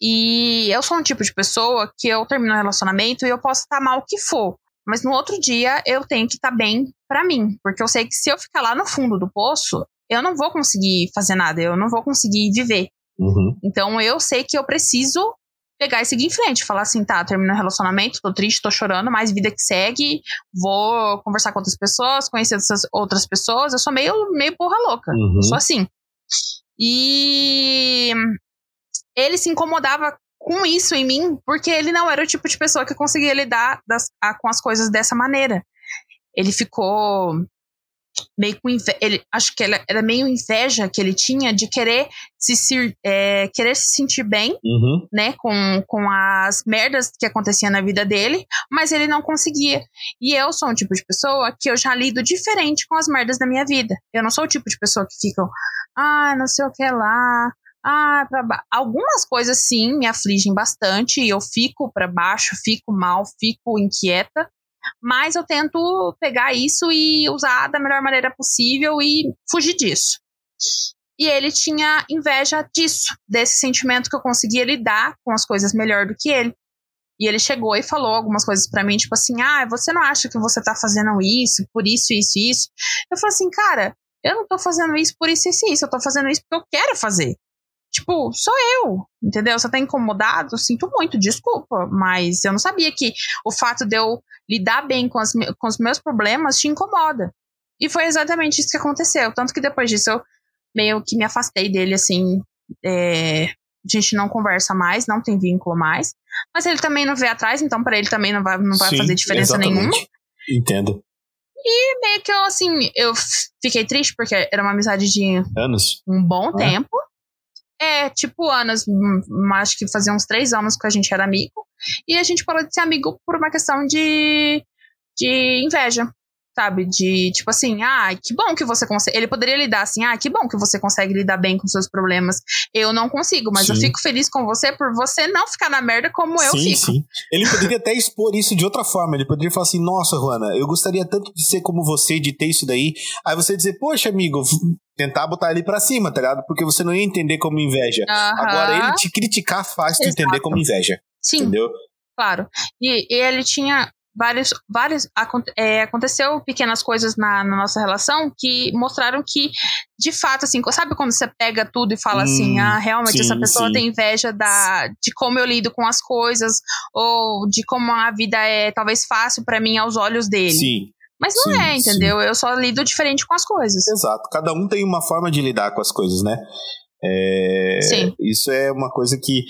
e eu sou um tipo de pessoa que eu termino um relacionamento e eu posso estar mal o que for. Mas no outro dia eu tenho que estar bem para mim. Porque eu sei que se eu ficar lá no fundo do poço, eu não vou conseguir fazer nada, eu não vou conseguir viver. Uhum. Então eu sei que eu preciso pegar e seguir em frente. Falar assim, tá, termino o relacionamento, tô triste, tô chorando, mas vida que segue, vou conversar com outras pessoas, conhecer essas outras pessoas. Eu sou meio, meio porra louca. Uhum. Sou assim. E ele se incomodava com isso em mim, porque ele não era o tipo de pessoa que conseguia lidar das, a, com as coisas dessa maneira. Ele ficou meio com inveja, ele acho que era, era meio inveja que ele tinha de querer se, se é, querer se sentir bem, Uhum. né, com, com as merdas que aconteciam na vida dele, mas ele não conseguia. E eu sou um tipo de pessoa que eu já lido diferente com as merdas da minha vida. Eu não sou o tipo de pessoa que fica, ah, não sei o que lá, ah, pra ba-". algumas coisas sim me afligem bastante, e eu fico para baixo, fico mal, fico inquieta, mas eu tento pegar isso e usar da melhor maneira possível e fugir disso. E ele tinha inveja disso, desse sentimento que eu conseguia lidar com as coisas melhor do que ele. E ele chegou e falou algumas coisas pra mim, tipo assim: ah, você não acha que você tá fazendo isso, por isso, isso, isso? Eu falei assim, cara, eu não tô fazendo isso por isso, isso, isso, eu tô fazendo isso porque eu quero fazer. Tipo, sou eu, entendeu? Você tá incomodado? Sinto muito, desculpa, mas eu não sabia que o fato de eu lidar bem com, as com os meus problemas te incomoda. E foi exatamente isso que aconteceu. Tanto que depois disso eu meio que me afastei dele, assim. é, a gente não conversa mais, não tem vínculo mais. Mas ele também não vê atrás, então pra ele também não vai, não vai Sim, fazer diferença exatamente. nenhuma. Entendo. E meio que eu, assim, eu fiquei triste porque era uma amizade de Anos. um bom Ah. tempo. É, tipo, anos, hum, acho que fazia uns três anos que a gente era amigo. E a gente parou de ser amigo por uma questão de, de inveja. Sabe? De tipo assim, ah, que bom que você consegue. Ele poderia lidar assim, ah, que bom que você consegue lidar bem com seus problemas. Eu não consigo, mas eu Sim. fico feliz com você por você não ficar na merda como eu sim, fico. sim. Ele poderia até expor isso de outra forma. Ele poderia falar assim: Nossa, Juana, eu gostaria tanto de ser como você, de ter isso daí. Aí você dizer, Poxa, amigo, tentar botar ele pra cima, tá ligado? Porque você não ia entender como inveja. Aham. Agora, ele te criticar faz tu entender como inveja. Sim, Entendeu? Claro. E, e ele tinha vários. vários é, aconteceu pequenas coisas na, na nossa relação que mostraram que, de fato, assim, sabe quando você pega tudo e fala Hum, assim, ah, realmente sim, essa pessoa sim. tem inveja da, de como eu lido com as coisas, ou de como a vida é talvez fácil pra mim aos olhos dele. Sim, Mas não sim, é, entendeu? Eu só lido diferente com as coisas. exato. Cada um tem uma forma de lidar com as coisas, né? É, Sim. Isso é uma coisa que.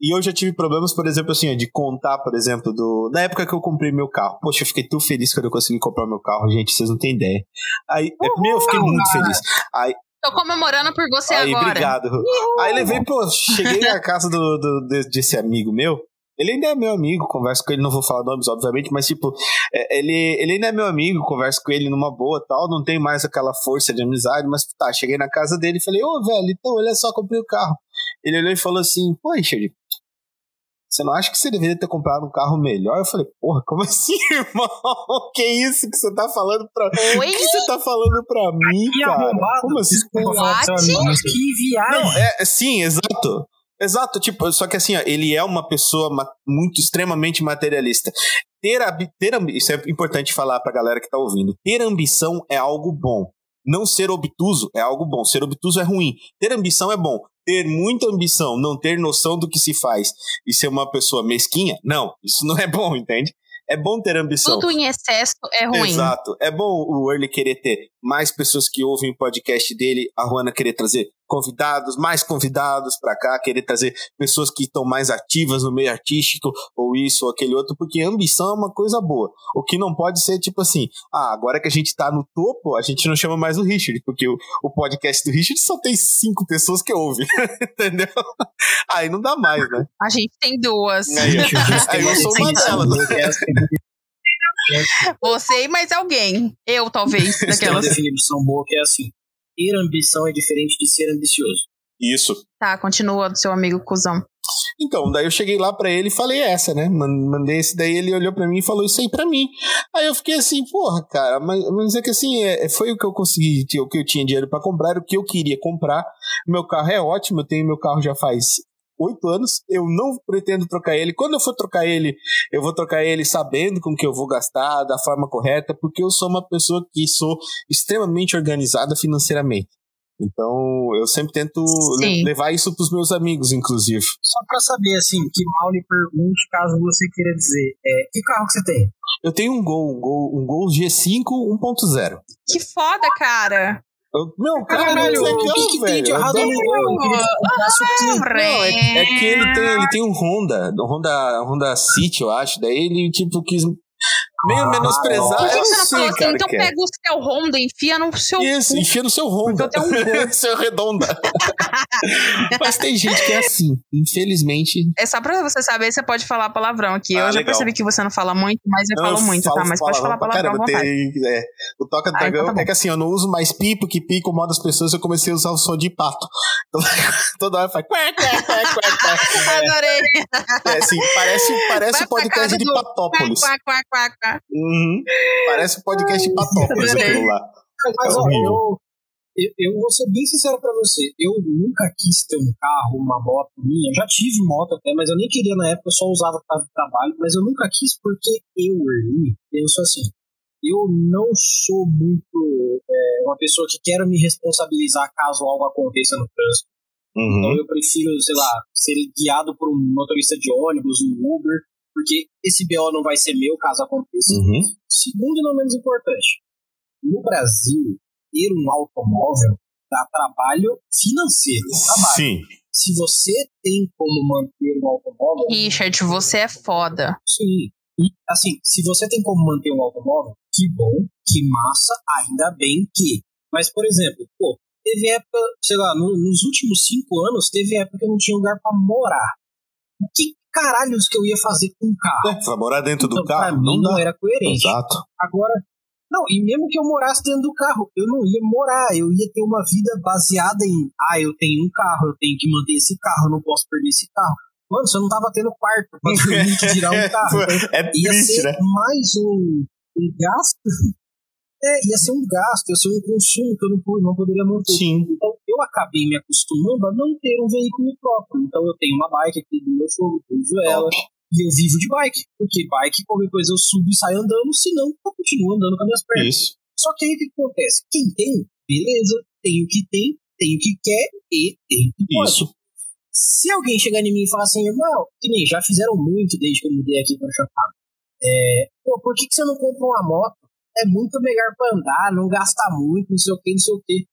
E eu já tive problemas, por exemplo, assim, de contar, por exemplo, do. Na época que eu comprei meu carro. Poxa, eu fiquei tão feliz quando eu consegui comprar meu carro, gente, vocês não têm ideia. Aí, é, meu, eu fiquei muito feliz. Aí, Tô comemorando por você aí agora. obrigado. Aí levei, pô, cheguei na casa do, do- de- desse amigo meu. Ele ainda é meu amigo, converso com ele, não vou falar nomes, obviamente, mas tipo, é, ele, ele ainda é meu amigo, converso com ele numa boa tal, não tem mais aquela força de amizade, mas tá, cheguei na casa dele e falei, ô velho, então olha só, comprei o carro. Ele olhou e falou assim, pô, Richard, você não acha que você deveria ter comprado um carro melhor? Eu falei, porra, como assim, irmão? que isso que você tá falando pra. Oi? O que você tá falando pra mim, Que cara? arrombado. Como assim? Desculpa falar seu que viagem. Não, é, sim, exato. Exato, tipo, só que assim, ó, ele é uma pessoa muito extremamente materialista. Ter, ter isso é importante falar pra galera que tá ouvindo. Ter ambição é algo bom. Não ser obtuso é algo bom. Ser obtuso é ruim. Ter ambição é bom. Ter muita ambição, não ter noção do que se faz e ser uma pessoa mesquinha, não, isso não é bom, entende? É bom ter ambição. Tudo em excesso é ruim. Exato. É bom o Early querer ter mais pessoas que ouvem o podcast dele, a Juana querer trazer convidados, mais convidados pra cá, querer trazer pessoas que estão mais ativas no meio artístico, ou isso ou aquele outro, porque ambição é uma coisa boa. O que não pode ser tipo assim, ah, agora que a gente tá no topo, a gente não chama mais o Richard, porque o, o podcast do Richard só tem cinco pessoas que ouvem, entendeu? Aí não dá mais, né? A gente tem duas. Aí, aí eu sou uma delas. Você e mais alguém. Eu, talvez, Tem uma daquelas. definição boa que é assim: ter ambição é diferente de ser ambicioso. Isso. Tá, continua do seu amigo cuzão. Então, daí eu cheguei lá pra ele e falei essa, né? Man- Mandei esse daí, ele olhou pra mim e falou isso aí pra mim. Aí eu fiquei assim, porra, cara, mas, mas é que assim, é, foi o que eu consegui, o que eu tinha dinheiro pra comprar, era o que eu queria comprar. Meu carro é ótimo, eu tenho meu carro já faz oito anos, eu não pretendo trocar ele. Quando eu for trocar ele, eu vou trocar ele sabendo com que eu vou gastar, da forma correta, porque eu sou uma pessoa que sou extremamente organizada financeiramente. Então, eu sempre tento Sim. levar isso pros meus amigos, inclusive. Só pra saber, assim, que mal lhe pergunte, caso você queira dizer, é, que carro que você tem? Eu tenho um Gol, um Gol, um Gol G5 1.0 Que foda, cara. Eu- Meu, cara, Caralho, legal, o que, que tem de velho. errado no é, é que ele tem, ele tem um Honda, um Honda, Honda City, eu acho. Daí ele, tipo, quis. Meio Ah, menosprezar. Por que eu você não falou assim? cara, Então é. pega o seu Honda e enfia no seu. Isso, cu. enfia no seu Honda. Porque eu tenho um seu redonda. Mas tem gente que é assim. Infelizmente. É só pra você saber, você pode falar palavrão aqui. Ah, eu já legal. percebi que você não fala muito, mas eu falo muito, tá? Mas pode falar palavrão à caramba, vontade. tem- é, o toca do Ah, dragão então tá é que assim, eu não uso mais pi, porque pi incomoda as pessoas, eu comecei a usar o som de pato. Então, toda hora faz. Adorei. É, assim, parece, parece um podcast de do- Patópolis. Quá, quá, quá, quá. Uhum. Parece um podcast Adorei. aquilo lá. Mas É ó, eu, eu, eu vou ser bem sincero pra você. Eu nunca quis ter um carro, uma moto minha. Já tive moto até, mas eu nem queria na época, eu só usava por causa do trabalho. Mas eu nunca quis porque eu, Erli, penso assim. Eu não sou muito é, uma pessoa que quero me responsabilizar caso algo aconteça no trânsito. Então Uhum. eu prefiro, sei lá, ser guiado por um motorista de ônibus, um Uber, porque esse BO não vai ser meu caso aconteça. Uhum. Segundo e não menos importante, no Brasil, ter um automóvel dá trabalho financeiro. Trabalho. Sim. Se você tem como manter um automóvel. Richard, você é foda. Sim. E, assim, se você tem como manter um automóvel, que bom, que massa, ainda bem que. Mas, por exemplo, pô, teve época, sei lá, no- nos últimos cinco anos, teve época que eu não tinha lugar pra morar. O que caralhos que eu ia fazer com um carro? É, pra morar dentro do Então, carro, não não era coerente. Exato. Agora, não, e mesmo que eu morasse dentro do carro, eu não ia morar, eu ia ter uma vida baseada em, ah, eu tenho um carro, eu tenho que manter esse carro, eu não posso perder esse carro. Mano, você não tava tendo quarto pra dormir que tirar um carro. Então, É ia triste, ser né? mais um, um gasto. É, ia ser um gasto, ia ser um consumo que eu não, não poderia manter. Sim. Então, eu acabei me acostumando a não ter um veículo próprio. Então, eu tenho uma bike aqui do meu sogro, eu uso ela. E eu vivo de bike. Porque bike, qualquer coisa eu subo e saio andando, senão eu continuo andando com as minhas pernas. Isso. Só que aí o que acontece? Quem tem, beleza, tem o que tem, tem o que quer e tem o que pode. Isso. Se alguém chegar em mim e falar assim, irmão, que nem já fizeram muito desde que eu mudei aqui pra Chapada. É, pô, por que, que você não compra uma moto? É muito melhor pra andar, não gasta muito, não sei o que, não sei o que.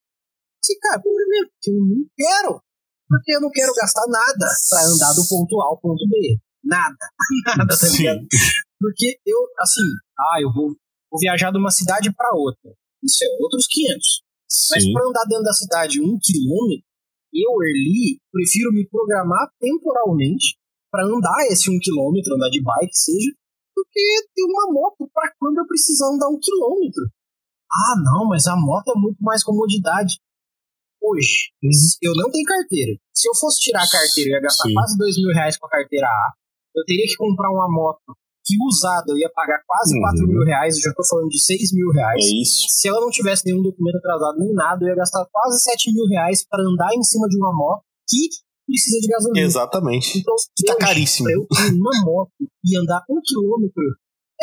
Assim, cara, primeiro, porque eu não quero. Porque eu não quero gastar nada pra andar do ponto A ao ponto B. Nada. Nada, tá ligado? Porque eu, assim, ah, eu vou, vou viajar de uma cidade pra outra. Isso é outros 500. Mas Sim. pra andar dentro da cidade um quilômetro, eu, Erli, prefiro me programar temporalmente pra andar esse um quilômetro, andar de bike, seja, do que ter uma moto pra quando eu precisar andar um quilômetro. Ah, não, mas a moto é muito mais comodidade. Hoje, eu não tenho carteira. Se eu fosse tirar a carteira, eu ia gastar Sim. quase dois mil reais com a carteira A. Eu teria que comprar uma moto que usada eu ia pagar quase Uhum. quatro mil reais, eu já tô falando de seis mil reais. É isso. Se ela não tivesse nenhum documento atrasado nem nada, eu ia gastar quase 7 mil reais para andar em cima de uma moto que precisa de gasolina. Exatamente. Então, Que tá hoje, caríssimo. eu ter uma moto e andar um quilômetro,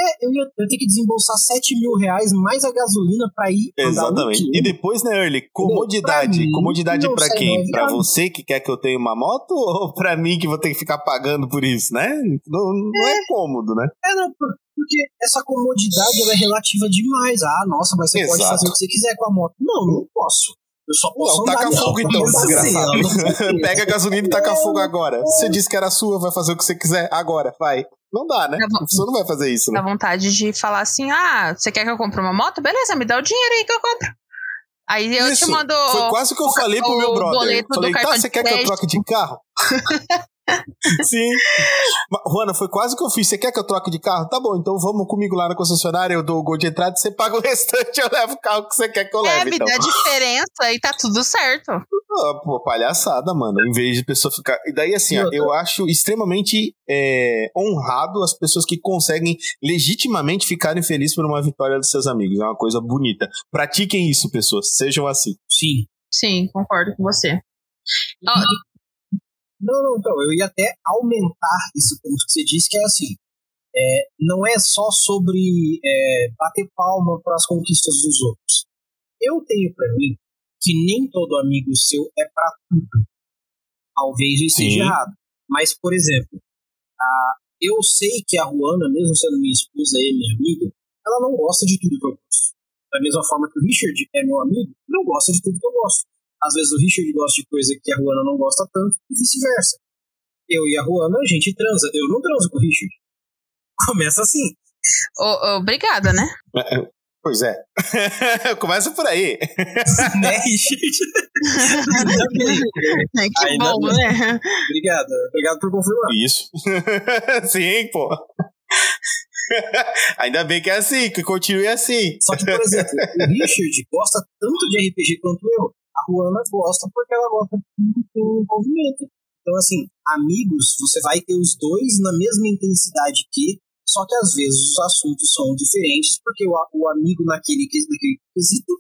é, eu ia, eu ia ter que desembolsar 7 mil reais mais a gasolina para ir andar um Exatamente. E depois, né, Early? Comodidade. Pra mim, Comodidade pra quem? Pra você que quer que eu tenha uma moto ou pra mim que vou ter que ficar pagando por isso, né? Não, não é. cômodo, né? É, não, por- porque essa comodidade é relativa demais. Ah, nossa, mas você pode Exato. fazer o que você quiser com a moto. Não, não posso. Eu só posso Não, andar taca fogo então, andar desgraçado. Pega a gasolina e taca fogo agora. Você disse que era sua, vai fazer o que você quiser agora. Vai. Não dá, né? A pessoa não vai fazer isso, Dá né? vontade de falar assim: ah, você quer que eu compre uma moto? Beleza, me dá o dinheiro aí que eu compro. Aí eu Isso. te mando. Foi quase que eu o- falei pro meu brother. boleto do Falei, tá, você quer que eu crédito." troque de carro? Sim. Juana, foi quase que eu fiz. Você quer que eu troque de carro? Tá bom, então vamos comigo lá na concessionária, eu dou o gol de entrada, você paga o restante, eu levo o carro que você quer que eu É, leve. me então. dá diferença e tá tudo certo. Ah, pô, palhaçada, mano. Em vez de pessoa ficar. E daí, assim, ó, eu acho extremamente é, honrado as pessoas que conseguem legitimamente ficarem felizes por uma vitória dos seus amigos. É uma coisa bonita. Pratiquem isso, pessoas. Sejam assim. Sim. Sim, concordo com você. Ó, Não, não, então, eu ia até aumentar esse ponto que você disse, que é assim, é, não é só sobre é, bater palma para as conquistas dos outros. Eu tenho para mim que nem todo amigo seu é para tudo. Talvez eu esteja Sim. errado. Mas, por exemplo, a, eu sei que a Ruana, mesmo sendo minha esposa e minha amiga, ela não gosta de tudo que eu gosto. Da mesma forma que o Richard é meu amigo, não gosta de tudo que eu gosto. Às vezes o Richard gosta de coisa que a Ruana não gosta tanto, e vice-versa. Eu e a Ruana, a gente transa. Eu não transo com o Richard. Começa assim. Oh, obrigada, né? Pois é. Começa por aí. né, Richard? que Ainda bom, bem. né? Obrigado. Obrigado por confirmar. Isso. Sim, pô. Ainda bem que é assim, que continue assim. Só que, por exemplo, o Richard gosta tanto de RPG quanto eu. A Ruana gosta porque ela gosta do envolvimento. Então, assim, amigos, você vai ter os dois na mesma intensidade que, só que às vezes os assuntos são diferentes, porque o, o amigo naquele, que- naquele quesito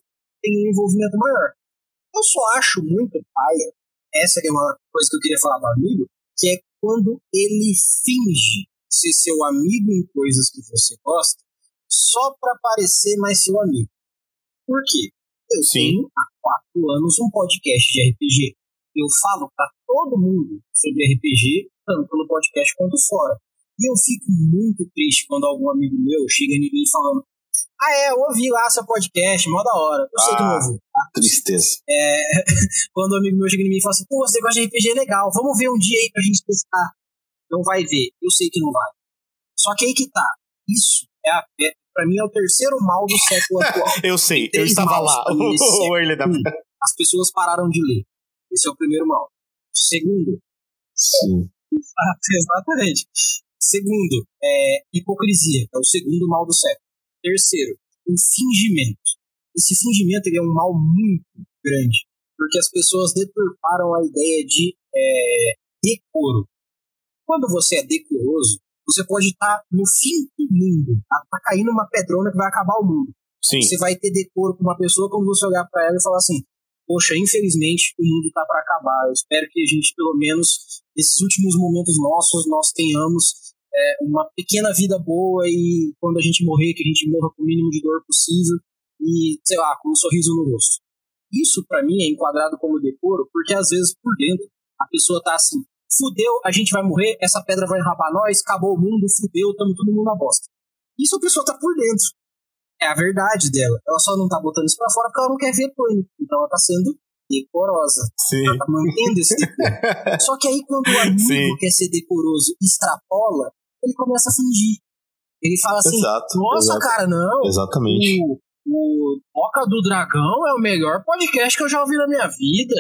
tem um envolvimento maior. Eu só acho muito paia, essa é uma coisa que eu queria falar do amigo, que é quando ele finge ser seu amigo em coisas que você gosta, só para parecer mais seu amigo. Por quê? Eu Sim. tenho há quatro anos um podcast de RPG. Eu falo para todo mundo sobre RPG, tanto no podcast quanto fora. E eu fico muito triste quando algum amigo meu chega em mim falando: Ah, é, eu ouvi lá seu podcast, mó da hora. Eu sei que não Ah. ouviu. Tristeza. É, quando um amigo meu chega em mim e fala assim: Pô, você gosta de RPG legal, vamos ver um dia aí pra gente testar. Não vai ver, eu sei que não vai. Só que aí que tá. Isso é, a, é pra mim é o terceiro mal do século atual. Eu sei, eu estava lá. O Early da... Um, as pessoas pararam de ler. Esse é o primeiro mal. Segundo, Sim. ah, exatamente. Segundo, é hipocrisia, é o segundo mal do século. Terceiro, o fingimento. Esse fingimento é um mal muito grande, porque as pessoas deturparam a ideia de é, decoro. Quando você é decoroso, você pode estar no fim do mundo, tá, tá caindo uma pedrona que vai acabar o mundo. Sim. Você vai ter decoro com uma pessoa quando você olhar para ela e falar assim: Poxa, infelizmente o mundo tá para acabar. Eu espero que a gente, pelo menos, nesses últimos momentos nossos, nós tenhamos é, uma pequena vida boa e quando a gente morrer, que a gente morra com o mínimo de dor possível e, sei lá, com um sorriso no rosto. Isso, para mim, é enquadrado como decoro, porque às vezes por dentro a pessoa tá assim: fudeu, a gente vai morrer, essa pedra vai enrabar nós, acabou o mundo, fudeu, tamo todo mundo na bosta. Isso a pessoa tá por dentro é a verdade dela. Ela só não tá botando isso pra fora porque ela não quer ver pânico. Então ela tá sendo decorosa. Sim. Ela tá mantendo esse decoro. Só que aí quando o amigo Sim. quer ser decoroso extrapola, ele começa a fingir. Ele fala assim, Exato. nossa, exato. cara, não. Exatamente. O, o Boca do Dragão é o melhor podcast que eu já ouvi na minha vida.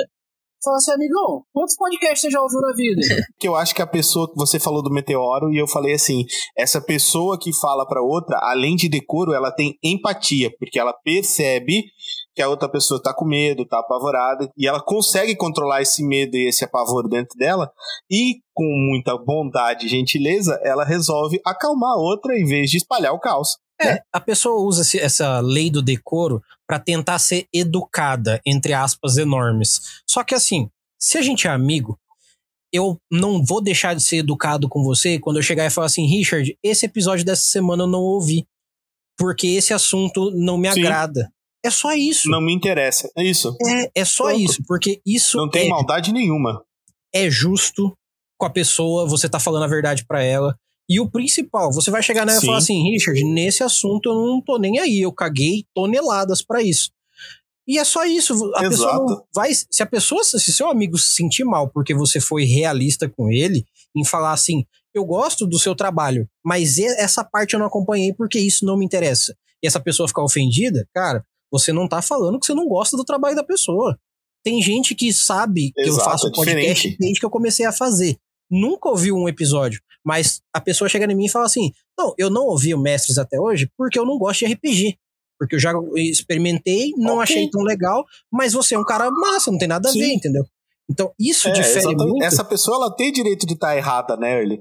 Fala assim, amigão, quantos podcasts você já ouviu na vida? que eu acho que a pessoa que você falou do meteoro e eu falei assim, essa pessoa que fala pra outra, além de decoro, ela tem empatia, porque ela percebe que a outra pessoa tá com medo, tá apavorada, e ela consegue controlar esse medo e esse apavoro dentro dela, e com muita bondade e gentileza, ela resolve acalmar a outra em vez de espalhar o caos. É, a pessoa usa essa lei do decoro pra tentar ser educada, entre aspas, enormes. Só que assim, se a gente é amigo, eu não vou deixar de ser educado com você quando eu chegar e falar assim, Richard, esse episódio dessa semana eu não ouvi. Porque esse assunto não me Sim. agrada. É só isso. Não me interessa. É isso. É, é só Pronto. isso, porque isso Não tem é, maldade nenhuma. é justo com a pessoa, você tá falando a verdade pra ela. E o principal, você vai chegar nela e Sim. falar assim, Richard, nesse assunto eu não tô nem aí, eu caguei toneladas pra isso. E é só isso, a Exato. pessoa vai, se a pessoa, se seu amigo se sentir mal porque você foi realista com ele, em falar assim, eu gosto do seu trabalho, mas e- essa parte eu não acompanhei porque isso não me interessa. E essa pessoa ficar ofendida, cara, você não tá falando que você não gosta do trabalho da pessoa. Tem gente que sabe que eu Exato, faço é podcast diferente. desde que eu comecei a fazer. Nunca ouviu um episódio, mas a pessoa chega em mim e fala assim: Não, eu não ouvi o Mestres até hoje porque eu não gosto de RPG. Porque eu já experimentei, não Ok. achei tão legal, mas você é um cara massa, não tem nada a Sim. ver, entendeu? Então, isso É, difere exatamente. muito. Essa pessoa ela tem direito de estar errada, né, Early?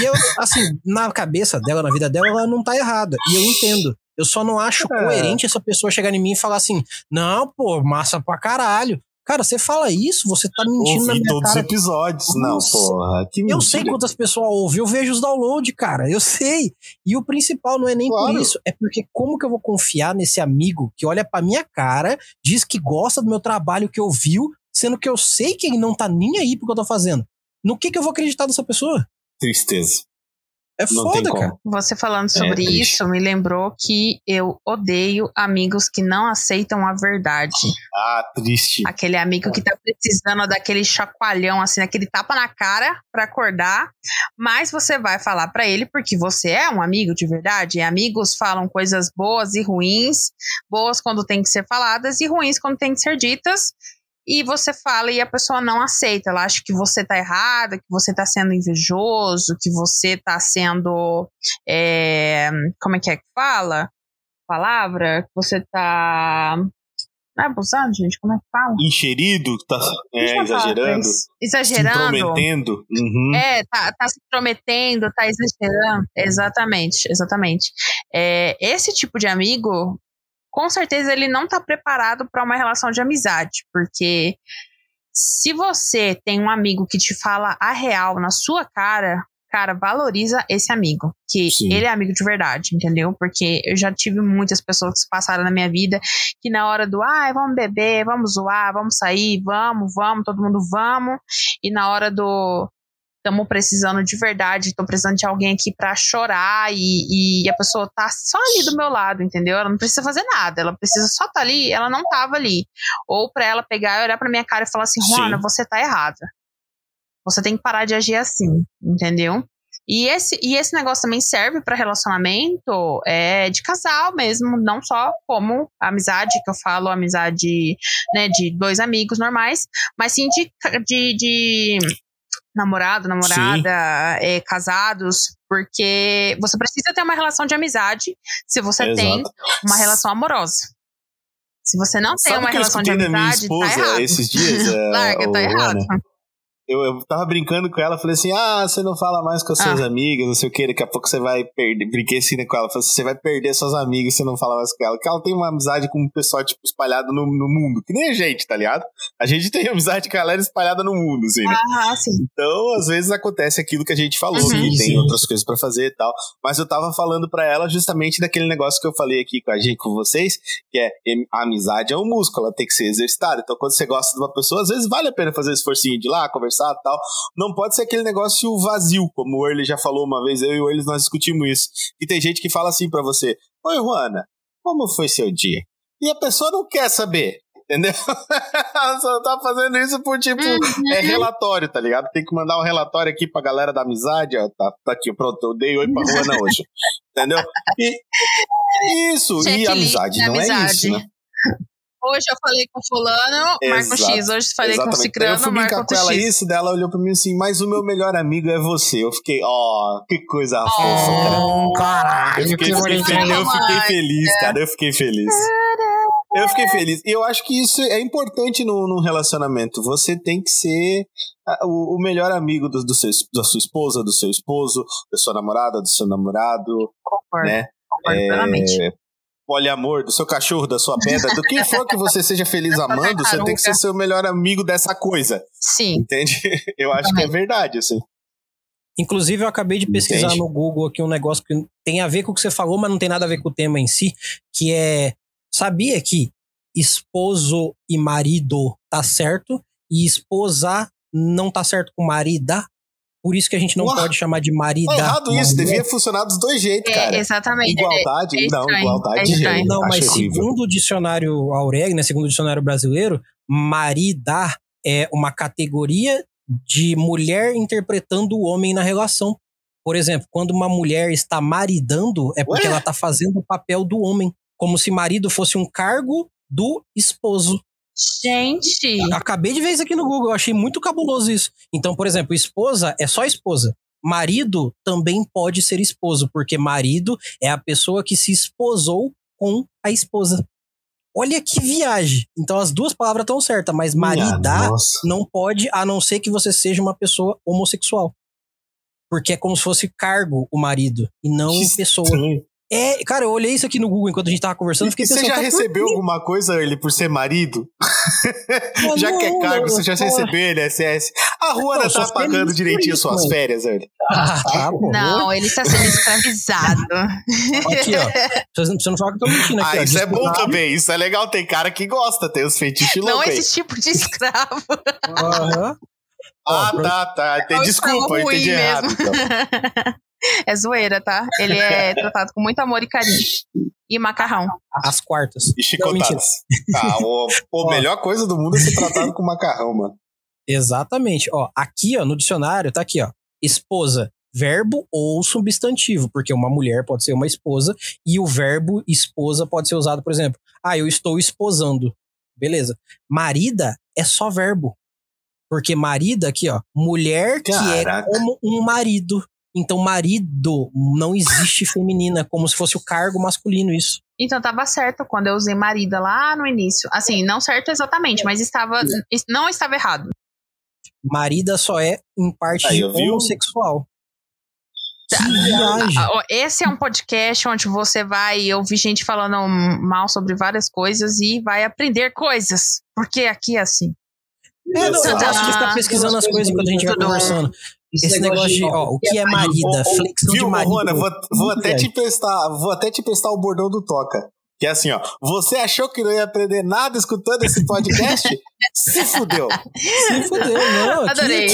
E eu, assim, na cabeça dela, na vida dela, ela não tá errada. E eu entendo. Eu só não acho É. coerente essa pessoa chegar em mim e falar assim: não, pô, massa pra caralho. Cara, você fala isso, você tá mentindo na Ouvi minha todos cara. os episódios. Não, Nossa. porra. Que Eu sei quantas pessoas ouvem, eu vejo os downloads, cara, eu sei. E o principal não é nem Claro. por isso, é porque como que eu vou confiar nesse amigo que olha pra minha cara, diz que gosta do meu trabalho que ouviu, sendo que eu sei que ele não tá nem aí pro que eu tô fazendo. No que que eu vou acreditar dessa pessoa? Tristeza. É Não tem foda, como. cara. Você falando sobre triste. isso me lembrou que eu odeio amigos que não aceitam a verdade. Ah, triste. Aquele amigo que tá precisando daquele chacoalhão, assim, daquele tapa na cara pra acordar. Mas você vai falar pra ele porque você é um amigo de verdade. E amigos falam coisas boas e ruins, boas quando tem que ser faladas e ruins quando tem que ser ditas. E você fala e a pessoa não aceita. Ela acha que você tá errado, que você tá sendo invejoso, que você tá sendo. é, como é que é que fala? Palavra? Que você tá. Não é abusando, gente? Como é que fala? Encherido, tá é, exagerando, mas- se Exagerando. intrometendo. Uhum. É, tá, tá se prometendo, tá exagerando. Exatamente, exatamente. É, esse tipo de amigo, com certeza ele não tá preparado para uma relação de amizade, porque se você tem um amigo que te fala a real na sua cara, cara, valoriza esse amigo, que Sim. ele é amigo de verdade, entendeu? Porque eu já tive muitas pessoas que passaram na minha vida que na hora do, ai, vamos beber, vamos zoar, vamos sair, vamos, vamos, todo mundo vamos, e na hora do estamos precisando de verdade, tô precisando de alguém aqui pra chorar e, e a pessoa tá só ali do meu lado, entendeu? Ela não precisa fazer nada, ela precisa só estar tá ali, ela não tava ali. Ou pra ela pegar e olhar pra minha cara e falar assim, Sim. Juana, você tá errada. Você tem que parar de agir assim, entendeu? E esse, e esse negócio também serve pra relacionamento é, de casal mesmo, não só como amizade, que eu falo, amizade né, de dois amigos normais, mas sim de, de, de namorado, namorada, é, casados, porque você precisa ter uma relação de amizade se você tem Exato. uma relação amorosa. Se você não tem Sabe uma que eu relação de minha amizade, tá errado. esses dias? é, Larga, tá errado. Ana? Eu, eu tava brincando com ela, falei assim: ah, você não fala mais com as suas Ah. amigas, não sei o que, daqui a pouco você vai perder. Brinquei assim com ela, falei assim: você vai perder suas amigas se você não falar mais com ela. Porque ela tem uma amizade com o pessoal, tipo, espalhado no, no mundo, que nem a gente, tá ligado? A gente tem amizade com a galera espalhada no mundo, assim, né? Ah, sim. Então, às vezes acontece aquilo que a gente falou, Uhum. que Sim, tem outras coisas pra fazer e tal. Mas eu tava falando pra ela justamente daquele negócio que eu falei aqui com a gente, com vocês, que é a amizade é um músculo, ela tem que ser exercitada. Então, quando você gosta de uma pessoa, às vezes vale a pena fazer o esforcinho de ir lá, conversar e tal. Não pode ser aquele negócio vazio, como o Early já falou uma vez, eu e o Early nós discutimos isso. E tem gente que fala assim pra você: Oi, Juana, como foi seu dia? E a pessoa não quer saber. Entendeu? Só tá fazendo isso por tipo, Uhum. é relatório, tá ligado? Tem que mandar um relatório aqui pra galera da amizade, ó. Tá, tá aqui, pronto, eu dei oi pra Juana hoje. Entendeu? E isso, e Checklist amizade não é amizade. isso, né? Hoje eu falei com fulano, marco Exato. X. Hoje falei com Exatamente. eu cicrano, fui marco brincar outro com ela X. isso, daí ela olhou pra mim assim, mas o meu melhor amigo é você. Eu fiquei, ó, que coisa fofa, cara. Oh, caralho, Eu fiquei, que fiquei feliz, eu fiquei feliz, cara. Eu fiquei feliz. Eu fiquei feliz. E eu acho que isso é importante num, num relacionamento. Você tem que ser ah, o, o melhor amigo do, do seu, da sua esposa, do seu esposo, da sua namorada, do seu namorado, Concordo, né? concordo plenamente. É, poliamor, do seu cachorro, da sua pedra, do que for que você seja feliz amando, você tem que ser seu melhor amigo dessa coisa. Sim. Entende? Eu acho que é verdade, assim. Inclusive, eu acabei de pesquisar Entende? no Google aqui um negócio que tem a ver com o que você falou, mas não tem nada a ver com o tema em si, que é sabia que esposo e marido tá certo e esposa não tá certo com marida? Por isso que a gente não Ué, pode chamar de marida. Tá errado isso, devia funcionar dos dois jeitos, É, cara. exatamente. Igualdade, é não, estranho, igualdade é de gênero. Não, Acho mas horrível. segundo o dicionário Aureg, né, segundo o dicionário brasileiro, marida é uma categoria de mulher interpretando o homem na relação. Por exemplo, quando uma mulher está maridando, é porque Ué? ela está fazendo o papel do homem, como se marido fosse um cargo do esposo. Gente, Acabei de ver isso aqui no Google, eu achei muito cabuloso isso. Então, por exemplo, esposa é só esposa. Marido também pode ser esposo, porque marido é a pessoa que se esposou com a esposa. Olha que viagem. Então as duas palavras estão certas, mas maridar nossa. não pode, a não ser que você seja uma pessoa homossexual. Porque é como se fosse cargo o marido, e não Que pessoa. estranho. É, cara, eu olhei isso aqui no Google enquanto a gente tava conversando, E fiquei você pensando. já tá, recebeu por alguma coisa, ele, por ser marido? Não, já que é não, cargo, não, você já não. recebeu LSS. A Ruana Não, tá pagando direitinho isso, suas mano. férias, ele. Ah, tá, não, ele está sendo escravizado. Aqui, ó. Você não fala que eu tô mentindo aqui, Ah, ó. isso é bom Disputar- também. Isso é legal. Tem cara que gosta, tem os Não loucos aí. esse tipo de escravo. Aham. Ah, tá, tá. É Desculpa, eu entendi errado. Então. É zoeira, tá? Ele é tratado com muito amor e carinho. E macarrão. As quartas. E chicotadas. Ah, o, a melhor coisa do mundo é ser tratado com macarrão, mano. Exatamente. Ó, aqui, ó, no dicionário, tá aqui, ó. Esposa, verbo ou substantivo, porque uma mulher pode ser uma esposa e o verbo esposa pode ser usado, por exemplo, ah, eu estou esposando. Beleza. Marida é só verbo. Porque marida aqui, ó, mulher Caraca. que é como um marido. Então, marido não existe feminina, como se fosse o cargo masculino, isso. Então tava certo quando eu usei marida lá no início. Assim, não certo exatamente, mas estava não estava errado. Marida só é em parte Aí, homossexual. Tá. Que viagem. Ah, Esse é um podcast onde você vai ouvir gente falando mal sobre várias coisas e vai aprender coisas. Porque aqui é assim. É, não, eu Tá. gosto de ficar pesquisando as coisas enquanto a gente vai conversando. Esse negócio de, ó, o que é marida, flexão de Viu, marido. Rona, vou, vou até te prestar, vou até te prestar o bordão do Toca. Que é assim, ó. Você achou que não ia aprender nada escutando esse podcast? Se fudeu. Se fudeu, não. Adorei.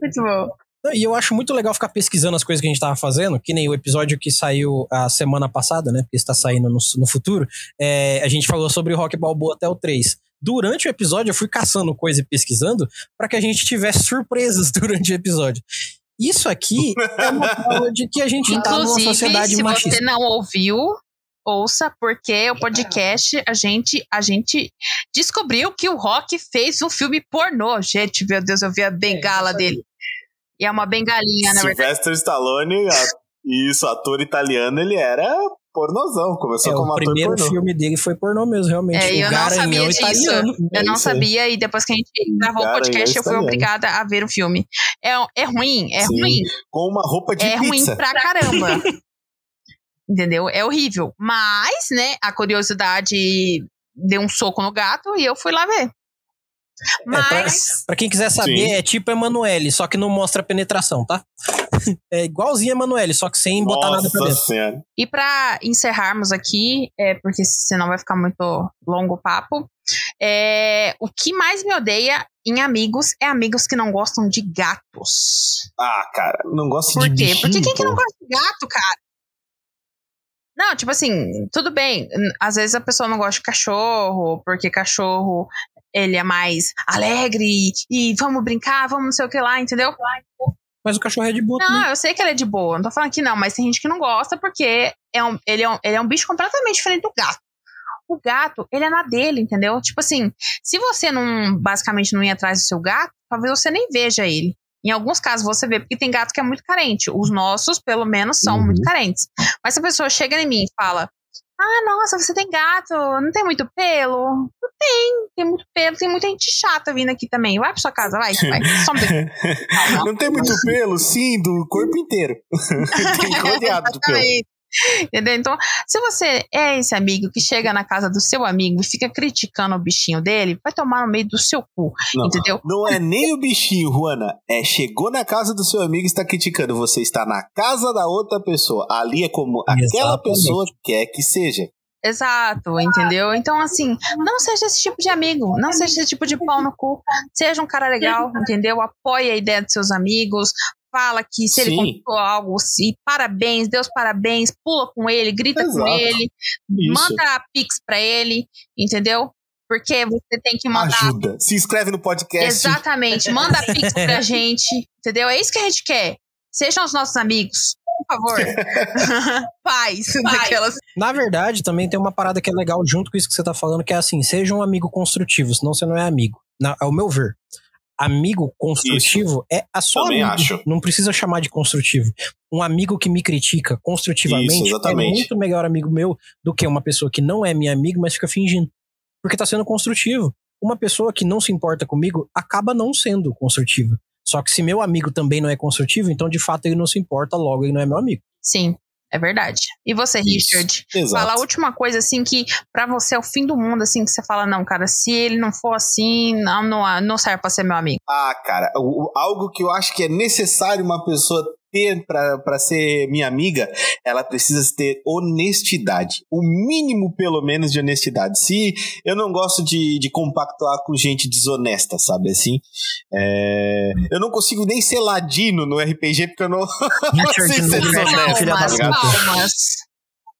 Muito bom. E eu acho muito legal ficar pesquisando as coisas que a gente tava fazendo, que nem o episódio que saiu a semana passada, né? Porque está saindo no, no futuro. é, a gente falou sobre o Rock Balboa até o 3. Durante o episódio, eu fui caçando coisa e pesquisando para que a gente tivesse surpresas durante o episódio. Isso aqui é uma prova de que a gente tá numa Inclusive, sociedade se machista. você não ouviu, ouça, porque o podcast, a gente, a gente descobriu que o Rock fez um filme pornô. Gente, meu Deus, eu vi a bengala dele. E é uma bengalinha, na verdade. Sylvester Stallone, a- isso, ator italiano, ele era pornozão. Começou É, como o ator primeiro pornô. filme dele foi pornô mesmo, realmente. É, eu o não sabia disso. italiano. Eu É não sabia, e depois que a gente gravou o podcast, é eu fui obrigada a ver o filme. É, é ruim, é Sim, ruim. Com uma roupa de é ruim pizza. pra caramba. Entendeu? É horrível. Mas, né, a curiosidade deu um soco no gato e eu fui lá ver. Mas, Pra quem quiser saber, Sim. é tipo Emanuele, só que não mostra penetração, tá? É igualzinho Emanuele, só que sem botar nada pra Nossa dentro. senhora. e pra encerrarmos aqui, é, porque senão vai ficar muito longo o papo, é, o que mais me odeia em amigos é amigos que não gostam de gatos. Ah, cara, não gosto Por de quê? bichinho, Porque quem que pô. não gosta de gato, cara? Não, tipo assim, tudo bem. Às vezes a pessoa não gosta de cachorro, porque cachorro ele é mais alegre e vamos brincar, vamos não sei o que lá, entendeu? Mas o cachorro é de boa também. Não, eu sei que ele é de boa, não tô falando que não, mas tem gente que não gosta porque é um, ele, é um, ele é um bicho completamente diferente do gato. O gato, ele é na dele, entendeu? Tipo assim, se você não, basicamente, não ir atrás do seu gato, talvez você nem veja ele. Em alguns casos você vê, porque tem gato que é muito carente. Os nossos, pelo menos, são Uhum. muito carentes. Mas se a pessoa chega em mim e fala: Ah, nossa, você tem gato, não tem muito pelo? Não tem, tem muito pelo, tem muita gente chata vindo aqui também. Vai pra sua casa, vai, vai. Um. Não tem muito pelo, sim, do corpo inteiro. tem rodeado de pelo. Entendeu? Então, se você é esse amigo que chega na casa do seu amigo e fica criticando o bichinho dele, vai tomar no meio do seu cu, Não. entendeu? Não é nem o bichinho, Juana. É chegou na casa do seu amigo e está criticando. Você está na casa da outra pessoa. Ali é como aquela Exatamente. pessoa quer que seja. Exato, entendeu? Então, assim, não seja esse tipo de amigo, não seja esse tipo de pau no cu, seja um cara legal, entendeu? Apoie a ideia dos seus amigos, fala que se ele Sim. conquistou algo, se parabéns, Deus parabéns, pula com ele, grita com Exato. ele, Isso. manda pix pra ele, entendeu? Porque você tem que mandar Ajuda. Se inscreve no podcast. Exatamente. Manda pix pra gente, entendeu? É isso que a gente quer. Sejam os nossos amigos. Por favor. Paz. Daquelas... Na verdade, também tem uma parada que é legal junto com isso que você tá falando, que é assim, seja um amigo construtivo, senão você não é amigo. Na, ao meu ver. Amigo construtivo é a sua Também amigo. acho. Não precisa chamar de construtivo. Um amigo que me critica construtivamente Isso, é muito melhor amigo meu do que uma pessoa que não é minha amiga, mas fica fingindo. Porque tá sendo construtivo. Uma pessoa que não se importa comigo acaba não sendo construtiva. Só que se meu amigo também não é construtivo, então de fato ele não se importa, logo ele não é meu amigo. Sim, é verdade. E você, Isso. Richard? Exato. Fala a última coisa, assim, que pra você é o fim do mundo, assim, que você fala, não, cara, se ele não for assim, não, não, não serve pra ser meu amigo. Ah, cara, o- algo que eu acho que é necessário uma pessoa ter para ser minha amiga, ela precisa ter honestidade. O mínimo, pelo menos, de honestidade. Se eu não gosto de, de compactuar com gente desonesta, sabe assim? É, eu não consigo nem ser ladino no RPG porque eu não, não sei ser desonesto. Palmas, tá palmas.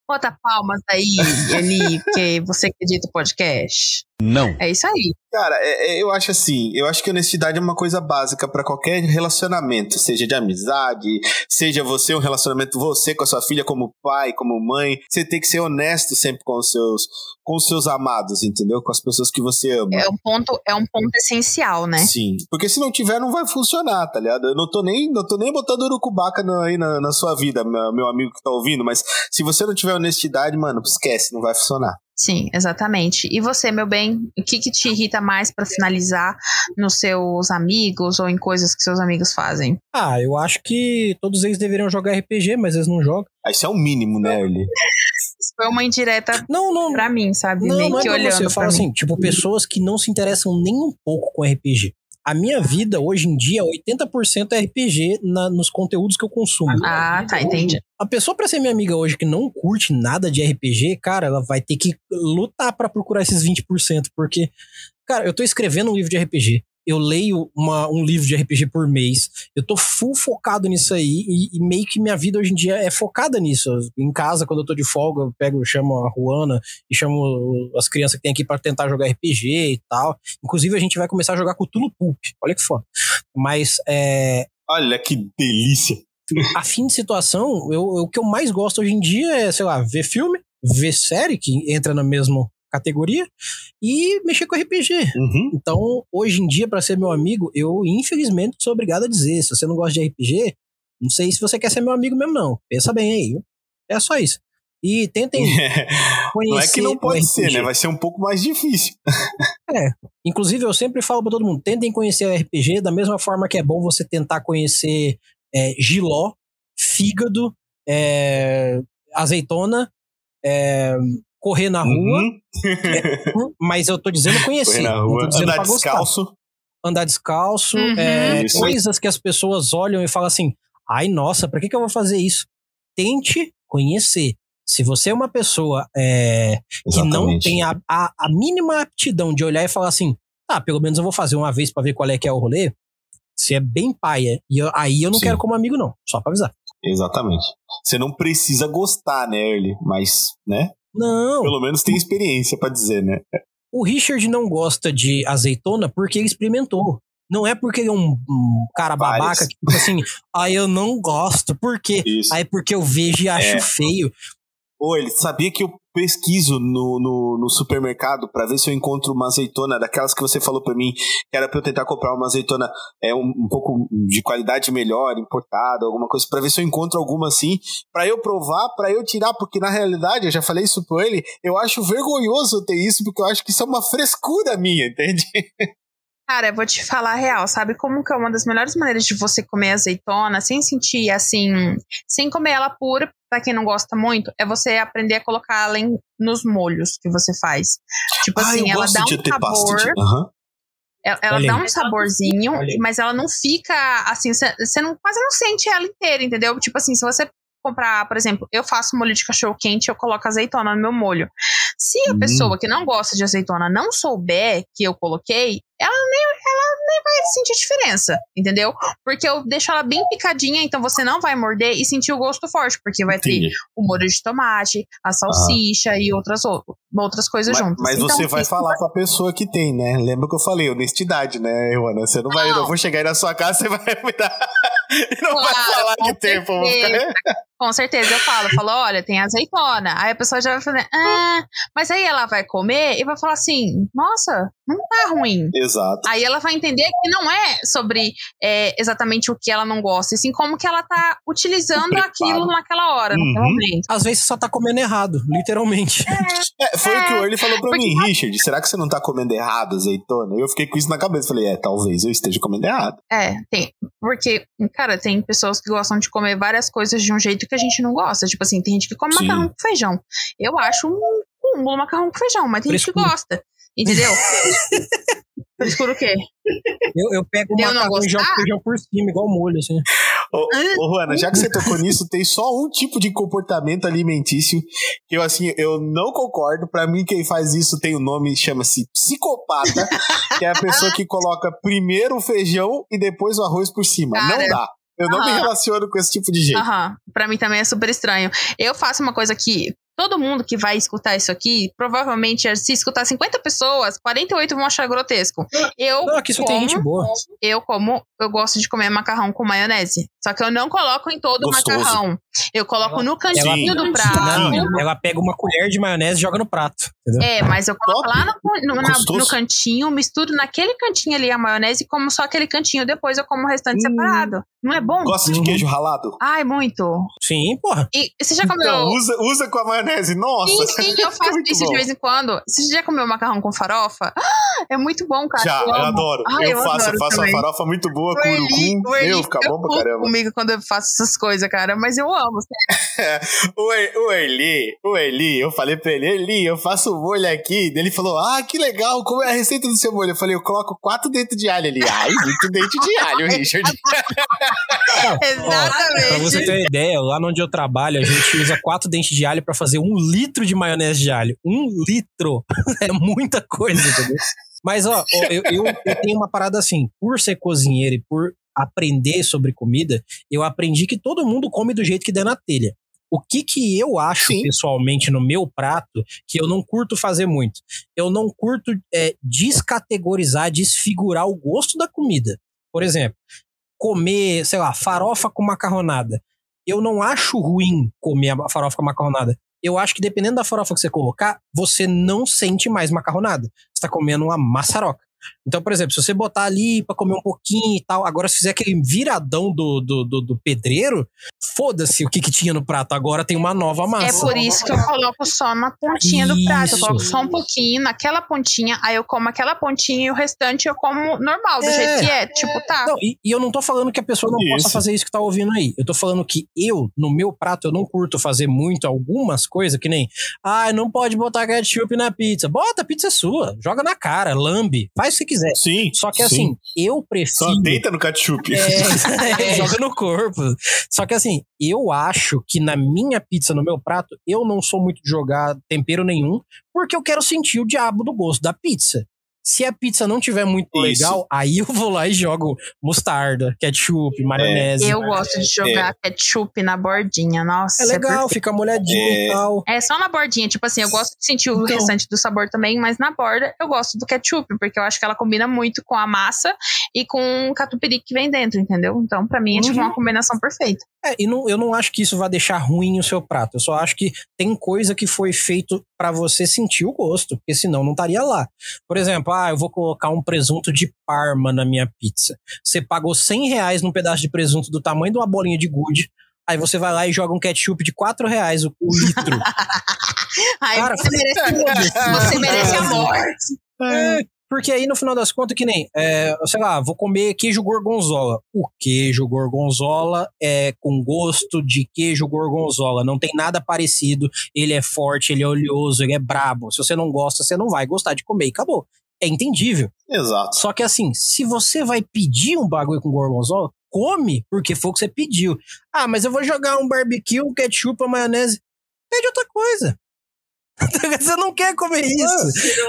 Bota palmas aí, Eli, que você acredita no podcast. Não. É isso aí. Cara, é, é, eu acho assim, eu acho que honestidade é uma coisa básica para qualquer relacionamento, seja de amizade, seja você um relacionamento você com a sua filha como pai, como mãe, você tem que ser honesto sempre com os seus com os seus amados, entendeu? Com as pessoas que você ama. É um ponto, é um ponto essencial, né? Sim, porque se não tiver não vai funcionar, tá ligado? Eu não tô nem, não tô nem botando urucubaca no, aí na, na sua vida, meu, meu amigo que tá ouvindo, mas se você não tiver honestidade, mano, esquece, não vai funcionar. Sim, exatamente. E você, meu bem, o que, que te irrita mais para finalizar nos seus amigos ou em coisas que seus amigos fazem? Ah, eu acho que todos eles deveriam jogar RPG, mas eles não jogam. Ah, isso é o mínimo, né, Eli? Isso foi uma indireta não, não, pra mim, sabe? Não, Meio não é que olhando você. Eu falo assim, tipo, pessoas que não se interessam nem um pouco com RPG. A minha vida, hoje em dia, 80% é RPG na, nos conteúdos que eu consumo. Ah, tá, entendi. A pessoa pra ser minha amiga hoje que não curte nada de RPG, cara, ela vai ter que lutar para procurar esses 20%, porque, cara, eu tô escrevendo um livro de RPG eu leio uma, um livro de RPG por mês, eu tô full focado nisso aí, e, e, meio que minha vida hoje em dia é focada nisso. Em casa, quando eu tô de folga, eu pego, chamo a Ruana e chamo as crianças que tem aqui para tentar jogar RPG e tal. Inclusive, a gente vai começar a jogar Cthulhu Pulp. Olha que foda. Mas é. Olha que delícia! A fim de situação, eu, o que eu mais gosto hoje em dia é, sei lá, ver filme, ver série, que entra no mesmo categoria e mexer com RPG. Uhum. Então, hoje em dia, para ser meu amigo, eu infelizmente sou obrigado a dizer: se você não gosta de RPG, não sei se você quer ser meu amigo mesmo, não. Pensa bem aí. É só isso. E tentem conhecer. Não é que não pode ser, né? Vai ser um pouco mais difícil. é. Inclusive, eu sempre falo para todo mundo: tentem conhecer o RPG da mesma forma que é bom você tentar conhecer é, giló, fígado, é, azeitona, é, correr na rua. Uhum. É, mas eu tô dizendo conhecer. Correr na rua, andar descalço. Gostar. Andar descalço. Uhum. É, coisas que as pessoas olham e falam assim: ai, nossa, pra que, que eu vou fazer isso? Tente conhecer. Se você é uma pessoa é, que não tem a, a, a, mínima aptidão de olhar e falar assim, ah, pelo menos eu vou fazer uma vez para ver qual é que é o rolê, você é bem paia. E eu, aí eu não Sim. quero como amigo, não. Só pra avisar. Exatamente. Você não precisa gostar, né, Early? Mas, né? Não. Pelo menos tem experiência para dizer, né? O Richard não gosta de azeitona porque ele experimentou. Não é porque ele é um, um cara babaca que, tipo assim, ah, eu não gosto. Por quê? Isso. Aí porque eu vejo e acho é. feio. Pô, ele sabia que eu pesquiso no, no, no supermercado para ver se eu encontro uma azeitona daquelas que você falou para mim, que era para eu tentar comprar uma azeitona é um, um pouco de qualidade melhor, importada, alguma coisa, para ver se eu encontro alguma assim, para eu provar, para eu tirar, porque na realidade, eu já falei isso para ele, eu acho vergonhoso ter isso, porque eu acho que isso é uma frescura minha, entende? Cara, eu vou te falar a real, sabe como que é uma das melhores maneiras de você comer azeitona sem sentir assim, sem comer ela pura, para quem não gosta muito, é você aprender a colocar ela em, nos molhos que você faz. Tipo ah, assim, ela dá um sabor. De... Uhum. Ela, ela dá um saborzinho, mas ela não fica assim, você não, quase não sente ela inteira, entendeu? Tipo assim, se você comprar, por exemplo, eu faço molho de cachorro quente, eu coloco azeitona no meu molho. Se a hum. pessoa que não gosta de azeitona não souber que eu coloquei, ela nem, ela nem vai sentir diferença, entendeu? Porque eu deixo ela bem picadinha, então você não vai morder e sentir o gosto forte, porque vai Entendi. ter o molho de tomate, a salsicha ah. e outras, outras coisas mas, juntas. Mas então, você vai falar vai... pra pessoa que tem, né? Lembra que eu falei, honestidade, né, Joana? Você não, não vai, eu vou chegar aí na sua casa, você vai me dar. e não claro, vai falar que tem, pô. Com certeza eu falo, falo, olha, tem azeitona. Aí a pessoa já vai falar, ah, mas aí ela vai comer e vai falar assim, nossa, não tá ruim. Exato. Aí ela vai entender que não é sobre é, exatamente o que ela não gosta, e sim como que ela tá utilizando aquilo naquela hora, uhum. naquele momento. Às vezes você só tá comendo errado, literalmente. É, é foi é, o que o Early falou pra mim, Richard, será que você não tá comendo errado azeitona? Eu fiquei com isso na cabeça, falei, é, talvez eu esteja comendo errado. É, tem, porque, cara, tem pessoas que gostam de comer várias coisas de um jeito que a gente não gosta, tipo assim, tem gente que come Sim. macarrão com feijão. Eu acho um cúmulo macarrão com feijão, mas tem Frescura. gente que gosta. Entendeu? Frescura o quê? Eu, eu pego o macarrão e jogo feijão por cima, igual molho, assim. Ô, ô, Juana, já que você tocou nisso, tem só um tipo de comportamento alimentício que eu, assim, eu não concordo. Pra mim, quem faz isso tem o um nome, chama-se psicopata, que é a pessoa que coloca primeiro o feijão e depois o arroz por cima. Cara, não dá. Eu não me relaciono com esse tipo de gente. Aham. Pra mim também é super estranho. Eu faço uma coisa que todo mundo que vai escutar isso aqui, provavelmente, se escutar 50 pessoas, 48 vão achar grotesco. Eu. Não, aqui só como, tem gente boa. Eu, como, eu gosto de comer macarrão com maionese. Só que eu não coloco em todo o macarrão. Eu coloco no cantinho ela, do prato. Não, ela pega uma colher de maionese e joga no prato. Entendeu? É, mas eu coloco Top. lá no, no, na, no, cantinho, misturo naquele cantinho ali a maionese e como só aquele cantinho. Depois eu como o restante hum. separado. Não é bom? Gosta de queijo ralado? Ai, muito. Sim, porra. E você já comeu. Então, usa, usa com a maionese. Nossa. Sim, sim, eu faço isso bom. de vez em quando. Você já comeu macarrão com farofa? É muito bom, cara. Já, eu, eu adoro. Ai, eu, eu, faço, adoro faço uma farofa muito boa com urucum. Meu, fica bom pra caramba. comigo quando eu faço essas coisas, cara. Mas eu amo, sério. o, Eli, o Eli, eu falei pra ele, Eli, eu faço molho aqui. Ele falou, ah, que legal, como é a receita do seu molho? Eu falei, eu coloco quatro dentes de alho ali. Ai, muito dente de alho, Richard. Exatamente. Ó, pra você ter uma ideia, lá onde eu trabalho, a gente usa quatro dentes de alho pra fazer um litro de maionese de alho. Um litro. é muita coisa, entendeu? Mas, ó, eu, eu, eu tenho uma parada assim, por ser cozinheiro e por aprender sobre comida, eu aprendi que todo mundo come do jeito que der na telha. O que que eu acho Sim. pessoalmente no meu prato que eu não curto fazer muito? Eu não curto é, descategorizar, desfigurar o gosto da comida. Por exemplo, comer, sei lá, farofa com macarronada. Eu não acho ruim comer a farofa com macarronada. Eu acho que dependendo da farofa que você colocar, você não sente mais macarronada. Você tá comendo uma maçaroca. Então, por exemplo, se você botar ali para comer um pouquinho e tal, agora se fizer aquele viradão do, do, do, do pedreiro, foda-se o que, que tinha no prato, agora tem uma nova massa. É por isso que eu coloco só na pontinha isso. do prato, eu coloco só um pouquinho naquela pontinha, aí eu como aquela pontinha e o restante eu como normal, do é. jeito que é, tipo, tá. Não, e, e, eu não tô falando que a pessoa não isso. possa fazer isso que tá ouvindo aí, eu tô falando que eu, no meu prato, eu não curto fazer muito algumas coisas, que nem, ah, não pode botar ketchup na pizza, bota, a pizza é sua, joga na cara, lambe, faz que quiser. Sim. Só que assim, sim. eu prefiro. Só deita no ketchup. É, joga no corpo. Só que assim, eu acho que na minha pizza, no meu prato, eu não sou muito de jogar tempero nenhum, porque eu quero sentir o diabo do gosto da pizza. Se a pizza não tiver muito Isso. legal, aí eu vou lá e jogo mostarda, ketchup, maionese. Eu gosto de jogar é. ketchup na bordinha, nossa. É legal, é fica molhadinho é. e tal. É só na bordinha, tipo assim, eu gosto de sentir o então, restante do sabor também, mas na borda eu gosto do ketchup, porque eu acho que ela combina muito com a massa e com o catupiry que vem dentro, entendeu? Então, para mim, é tipo uhum. uma combinação perfeita. É, e não, eu não acho que isso vai deixar ruim o seu prato. Eu só acho que tem coisa que foi feito para você sentir o gosto, porque senão não estaria lá. Por exemplo, ah, eu vou colocar um presunto de parma na minha pizza. Você pagou 100 reais num pedaço de presunto do tamanho de uma bolinha de gude. Aí você vai lá e joga um ketchup de 4 reais o, o litro. Ai, Cara, você merece, você merece a morte. É, porque aí, no final das contas, que nem, é, sei lá, vou comer queijo gorgonzola. O queijo gorgonzola é com gosto de queijo gorgonzola. Não tem nada parecido. Ele é forte, ele é oleoso, ele é brabo. Se você não gosta, você não vai gostar de comer e acabou. É entendível. Exato. Só que assim, se você vai pedir um bagulho com gorgonzola, come, porque foi o que você pediu. Ah, mas eu vou jogar um barbecue, um ketchup, uma maionese. Pede outra coisa. você não quer comer isso.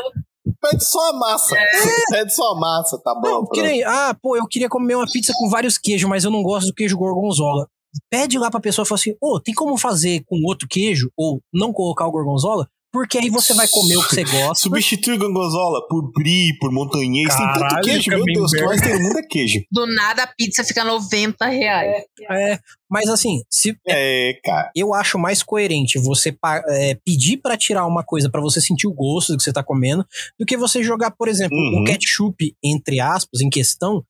Pede só a massa. É. Pede só a massa, tá bom. Não, que nem, ah, pô, eu queria comer uma pizza com vários queijos, mas eu não gosto do queijo gorgonzola. Pede lá pra pessoa e fala assim: ô, oh, tem como fazer com outro queijo? Ou não colocar o gorgonzola? Porque aí você vai comer o que você gosta. Substitui gorgonzola por brie, por montanhês. Tem tanto queijo, meu Deus, que mais tem mundo é queijo. Do nada a pizza fica 90 reais. É, mas assim, se é, cara. eu acho mais coerente você é, pedir para tirar uma coisa para você sentir o gosto do que você tá comendo, do que você jogar, por exemplo, uhum. um ketchup, entre aspas, em questão,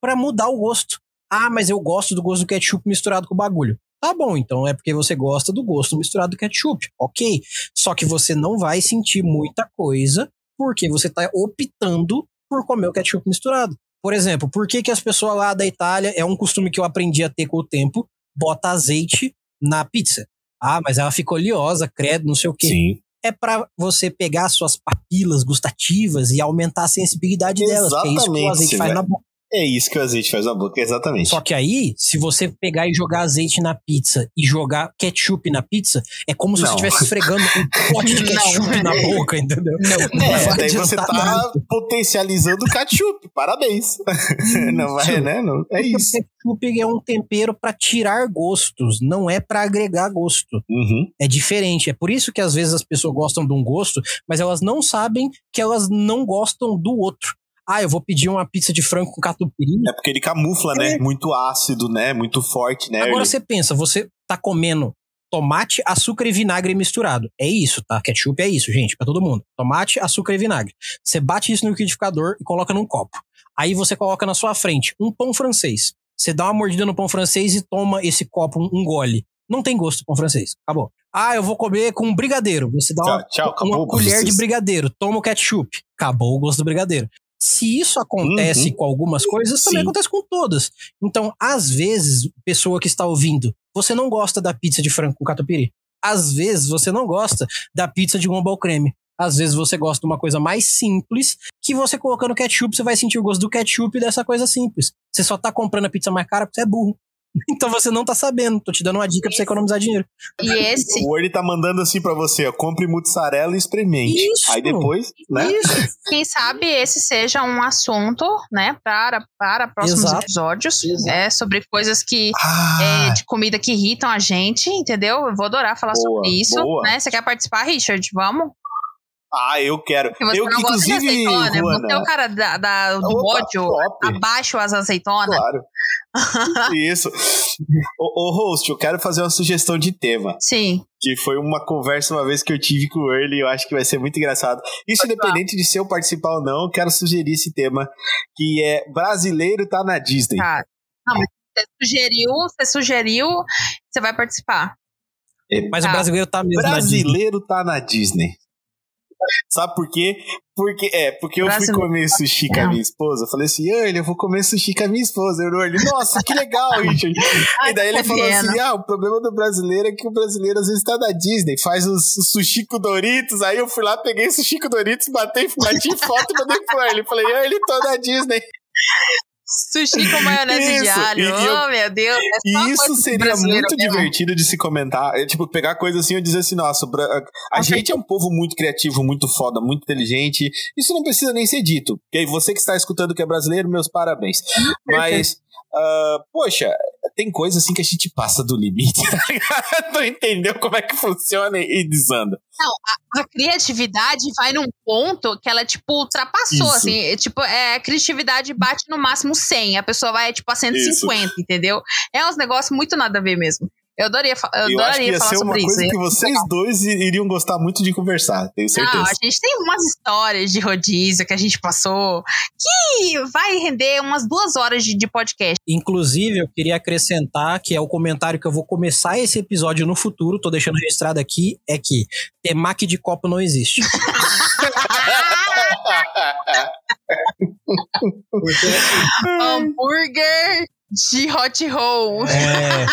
para mudar o gosto. Ah, mas eu gosto do gosto do ketchup misturado com o bagulho. Tá bom, então é porque você gosta do gosto misturado do ketchup. Ok. Só que você não vai sentir muita coisa porque você tá optando por comer o ketchup misturado. Por exemplo, por que, que as pessoas lá da Itália, é um costume que eu aprendi a ter com o tempo, bota azeite na pizza. Ah, mas ela ficou oleosa, credo, não sei o quê. Sim. É para você pegar suas papilas gustativas e aumentar a sensibilidade delas. Que é isso que o azeite faz na boca. É isso que o azeite faz na boca, exatamente. Só que aí, se você pegar e jogar azeite na pizza e jogar ketchup na pizza, é como se Não. você estivesse esfregando um pote de ketchup na boca, entendeu? Não, É, vai daí você tá nada. potencializando o ketchup. Parabéns. Não vai, né? Não, é isso. o ketchup é um tempero pra tirar gostos, não é pra agregar gosto. Uhum. É diferente. É por isso que às vezes as pessoas gostam de um gosto, mas elas não sabem que elas não gostam do outro. Ah, eu vou pedir uma pizza de frango com catupiry. É porque ele camufla, né? Muito ácido, né? Muito forte, né? Agora Ele- você pensa, você tá comendo tomate, açúcar e vinagre misturado. É isso, tá? Ketchup é isso, gente, pra todo mundo. Tomate, açúcar e vinagre. Você bate isso no liquidificador e coloca num copo. Aí você coloca na sua frente um pão francês. Você dá uma mordida no pão francês e toma esse copo, um, gole. Não tem gosto pão francês. Acabou. Ah, eu vou comer com brigadeiro. Você dá uma, Tchau, tchau, acabou uma colher vocês. de brigadeiro. Toma o ketchup. Acabou o gosto do brigadeiro. Se isso acontece Uhum. com algumas coisas, também Sim. acontece com todas. Então, às vezes, pessoa que está ouvindo, você não gosta da pizza de frango com catupiry. Às vezes, você não gosta da pizza de ao creme. Às vezes, você gosta de uma coisa mais simples, que você colocando ketchup, você vai sentir o gosto do ketchup dessa coisa simples. Você só tá comprando a pizza mais cara porque você é burro. Então você não tá sabendo. Tô te dando uma dica pra você economizar dinheiro. E esse. O Word tá mandando assim pra você, ó. Compre mussarela e experimente. Isso. Aí depois, né? Isso. Quem sabe esse seja um assunto, né, para, para próximos Exato. episódios, Exato. é, sobre coisas que Ah, é, de comida que irritam a gente, entendeu? Eu vou adorar falar Boa, sobre isso, boa. né? Você quer participar, Richard? Vamos? Ah, eu quero. Você Eu, não gosta de inclusive, azeitona, né? Você é o cara da, da- do Opa, ódio, top. abaixo as azeitonas. Claro. Isso. Ô, ô, host, eu quero fazer uma sugestão de tema. Sim. Que foi uma conversa uma vez que eu tive com o Early, eu acho que vai ser muito engraçado. Isso independente de se eu participar ou não, eu quero sugerir esse tema, que é brasileiro tá na Disney. Tá. Não, mas você sugeriu, você sugeriu, você vai participar. Mas Tá. o brasileiro tá mesmo na Disney. Brasileiro tá na Disney. Sabe por quê? Porque, é, porque eu fui comer sushi com a minha esposa. Eu falei assim, Early, eu vou comer sushi com a minha esposa. Eu, Early, nossa, que legal, Richard. E daí ele falou assim: ah, o problema do brasileiro é que o brasileiro às vezes tá na Disney, faz os, os sushi com Doritos. Aí eu fui lá, peguei sushi com Doritos, batei, bati foto e mandei pro Early. Falei, Early, tô na Disney. Sushi com maionese de Isso, alho. e- e eu- oh, meu Deus. É E isso de seria muito mesmo. divertido de se comentar. É, tipo, pegar coisa assim e dizer assim, nossa, a, a gente é um povo muito criativo, muito foda, muito inteligente. Isso não precisa nem ser dito. E aí, você que está escutando que é brasileiro, meus parabéns. Mas, ah, poxa, tem coisa assim que a gente passa do limite. não entendeu como é que funciona e desanda. A criatividade vai num ponto que ela, tipo, ultrapassou, Isso. assim. é, Tipo, é, a criatividade bate no máximo 100. A pessoa vai, tipo, a 150, entendeu? É uns negócios muito nada a ver mesmo. Eu adoraria, fa- eu Eu acho que adoraria ia falar ser uma sobre isso. coisa que vocês dois iriam gostar muito de conversar, tenho certeza. Não, a gente tem umas histórias de rodízio que a gente passou que vai render umas duas horas de, de podcast. Inclusive, eu queria acrescentar que é o comentário que eu vou começar esse episódio no futuro, tô deixando registrado aqui, é que temaki de copo não existe. Porque, Hambúrguer de hot roll. é,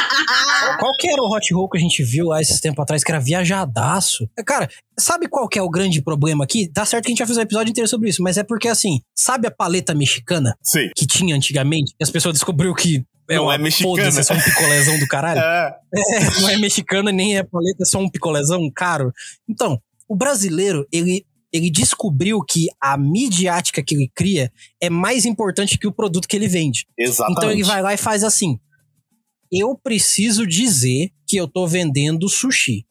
qual que era o hot roll que a gente viu lá esses tempos atrás, que era viajadaço? Cara, sabe qual que é o grande problema aqui? Tá certo que a gente vai fazer um episódio inteiro sobre isso, mas é porque assim, sabe a paleta mexicana Sim. que tinha antigamente? Que as pessoas descobriu que é Não uma é mexicana. foda-se, é só um picolézão do caralho. É, É, não é mexicana nem é paleta, é só um picolézão caro. Então, o brasileiro, ele, ele descobriu que a midiática que ele cria é mais importante que o produto que ele vende. exatamente. Então ele vai lá e faz assim. Eu preciso dizer que eu tô vendendo sushi,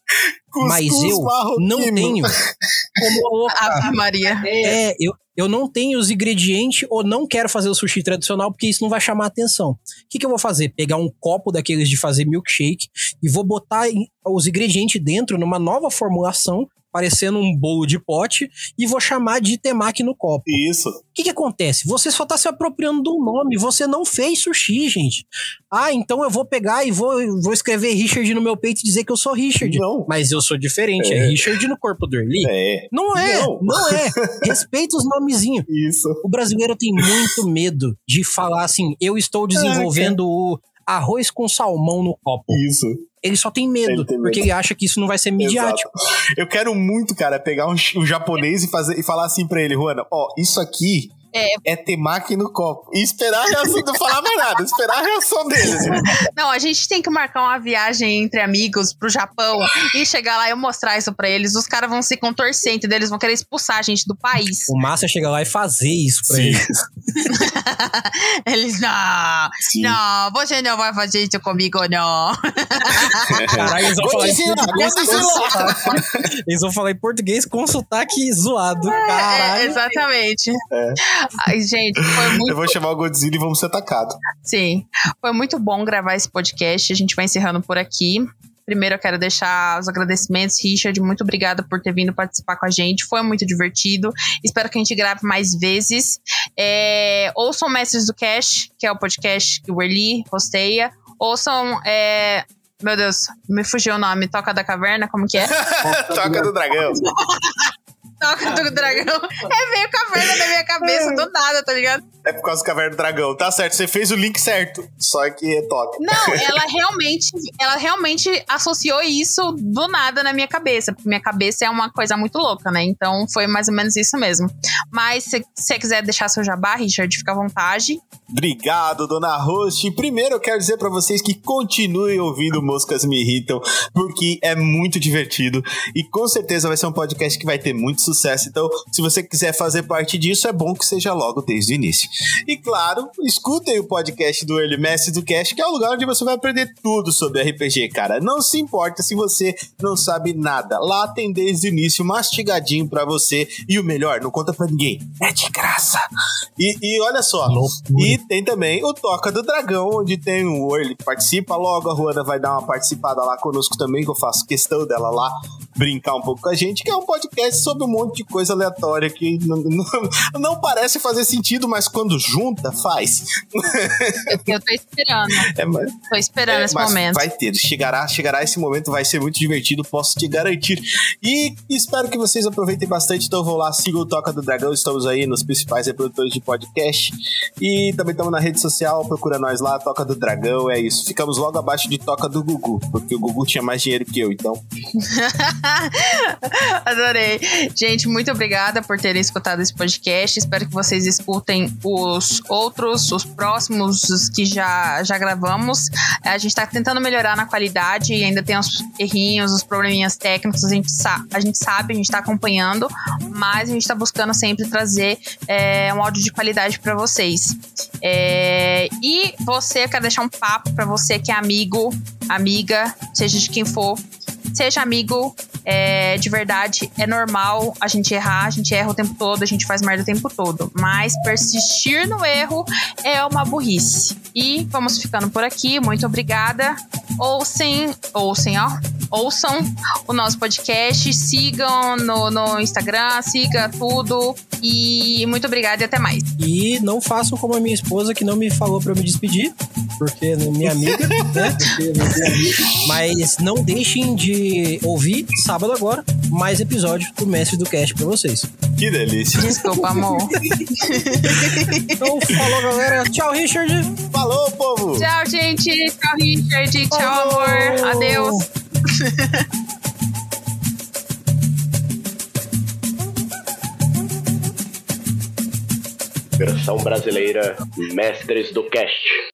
mas eu marroquino. não tenho como colocar. Ave Maria. É, eu, eu não tenho os ingredientes ou não quero fazer o sushi tradicional porque isso não vai chamar atenção. O que, que eu vou fazer? Pegar um copo daqueles de fazer milkshake e vou botar os ingredientes dentro numa nova formulação, parecendo um bolo de pote, e vou chamar de temaki no copo. Isso. O que, que acontece? Você só tá se apropriando do nome, você não fez sushi, gente. Ah, então eu vou pegar e vou, vou escrever Richard no meu peito e dizer que eu sou Richard. Não. Mas eu sou diferente, é, É. Richard no corpo do Early. É, Não é, Não. não, é. Respeita os nomezinhos. isso. O brasileiro tem muito medo de falar assim: eu estou desenvolvendo o arroz com salmão no copo. Isso. Ele só tem medo, tem medo. porque ele acha que isso não vai ser midiático. Exato. Eu quero muito, cara, pegar um, um japonês e, fazer, e falar assim pra ele, Juana, ó, isso aqui é, é temaki no copo. E esperar a reação, não falar mais nada, esperar a reação deles. Não, a gente tem que marcar uma viagem entre amigos pro Japão e chegar lá e eu mostrar isso pra eles. Os caras vão se contorcer, entendeu? Eles vão querer expulsar a gente do país. O massa chegar lá e fazer isso pra Sim. eles. Eles, não, Sim. não, você não vai fazer isso comigo, não. Caralho, eles vão falar em Godzilla, português com Godzilla. sotaque. Eles vão falar em português com sotaque zoado. É, Caralho. exatamente. Ai, gente, foi muito Eu vou chamar o Godzilla e vamos ser atacados. Sim, foi muito bom gravar esse podcast. A gente vai encerrando por aqui. Primeiro, eu quero deixar os agradecimentos. Richard, muito obrigada por ter vindo participar com a gente. Foi muito divertido. Espero que a gente grave mais vezes. É, ouçam Mestres do Cash, que é o podcast que o Erli hosteia. Ouçam. é, meu Deus, me fugiu o nome. Toca da Caverna, como que é? Toca do dragão. Toca do Dragão. É meio caverna na minha cabeça, do nada, tá ligado? É por causa do Caverna do Dragão. Tá certo, você fez o link certo. Só que é toca. Não, ela realmente, ela realmente associou isso do nada na minha cabeça, porque minha cabeça é uma coisa muito louca, né? Então foi mais ou menos isso mesmo. Mas se você quiser deixar seu jabá, Richard, fica à vontade. Obrigado, dona Host. Primeiro eu quero dizer pra vocês que continuem ouvindo Moscas Me Irritam, porque é muito divertido e com certeza vai ser um podcast que vai ter muito sucesso. Então, se você quiser fazer parte disso, é bom que seja logo desde o início. E claro, escutem o podcast do Early Mestre do Cast, que é o lugar onde você vai aprender tudo sobre RPG, cara. Não se importa se você não sabe nada. Lá tem desde o início mastigadinho pra você e o melhor, não conta pra ninguém. É de graça. E, e olha só, Loucura. e tem também o Toca do Dragão, onde tem o Orly que participa logo. A Ruana vai dar uma participada lá conosco também, que eu faço questão dela lá brincar um pouco com a gente, que é um podcast sobre um monte de coisa aleatória que não, não- não parece fazer sentido, mas quando junta, faz. Eu, eu tô esperando, É, mas, tô esperando é, esse momento. vai ter, chegará, chegará esse momento, vai ser muito divertido, posso te garantir. E espero que vocês aproveitem bastante, então vão lá, sigam o Toca do Dragão, estamos aí nos principais reprodutores de podcast. E também estamos na rede social, procura nós lá, Toca do Dragão, é isso. Ficamos logo abaixo de Toca do Gugu, porque o Gugu tinha mais dinheiro que eu, então. Adorei. Gente, muito obrigada por terem escutado esse podcast. Espero que vocês escutem os outros, os próximos os que já, já gravamos. A gente tá tentando melhorar na qualidade e ainda tem uns errinhos, os probleminhas técnicos. A gente, sa a gente sabe, a gente tá acompanhando, mas a gente tá buscando sempre trazer é, um áudio de qualidade para vocês. É, e você, eu quero deixar um papo para você que é amigo, amiga, seja de quem for, seja amigo é, de verdade. É normal a gente errar, a gente erra o tempo todo, a gente faz merda o tempo todo. Mas persistir no erro é uma burrice. E vamos ficando por aqui. Muito obrigada. Ouçam, ouçam, ó. Ouçam o nosso podcast, sigam no, no Instagram, siga tudo. E muito obrigada e até mais. E não façam como a minha esposa, que não me falou pra eu me despedir, porque é minha amiga, né? Porque é minha amiga. Mas não deixem de ouvir, sábado agora, mais episódio do Mestre do Cast pra vocês. Que delícia. Desculpa, amor. Então, falou, galera. Tchau, Richard. Falou, povo! Tchau, gente. Tchau, Richard. Tchau, amor. Adeus. Versão brasileira Mestres do Cast.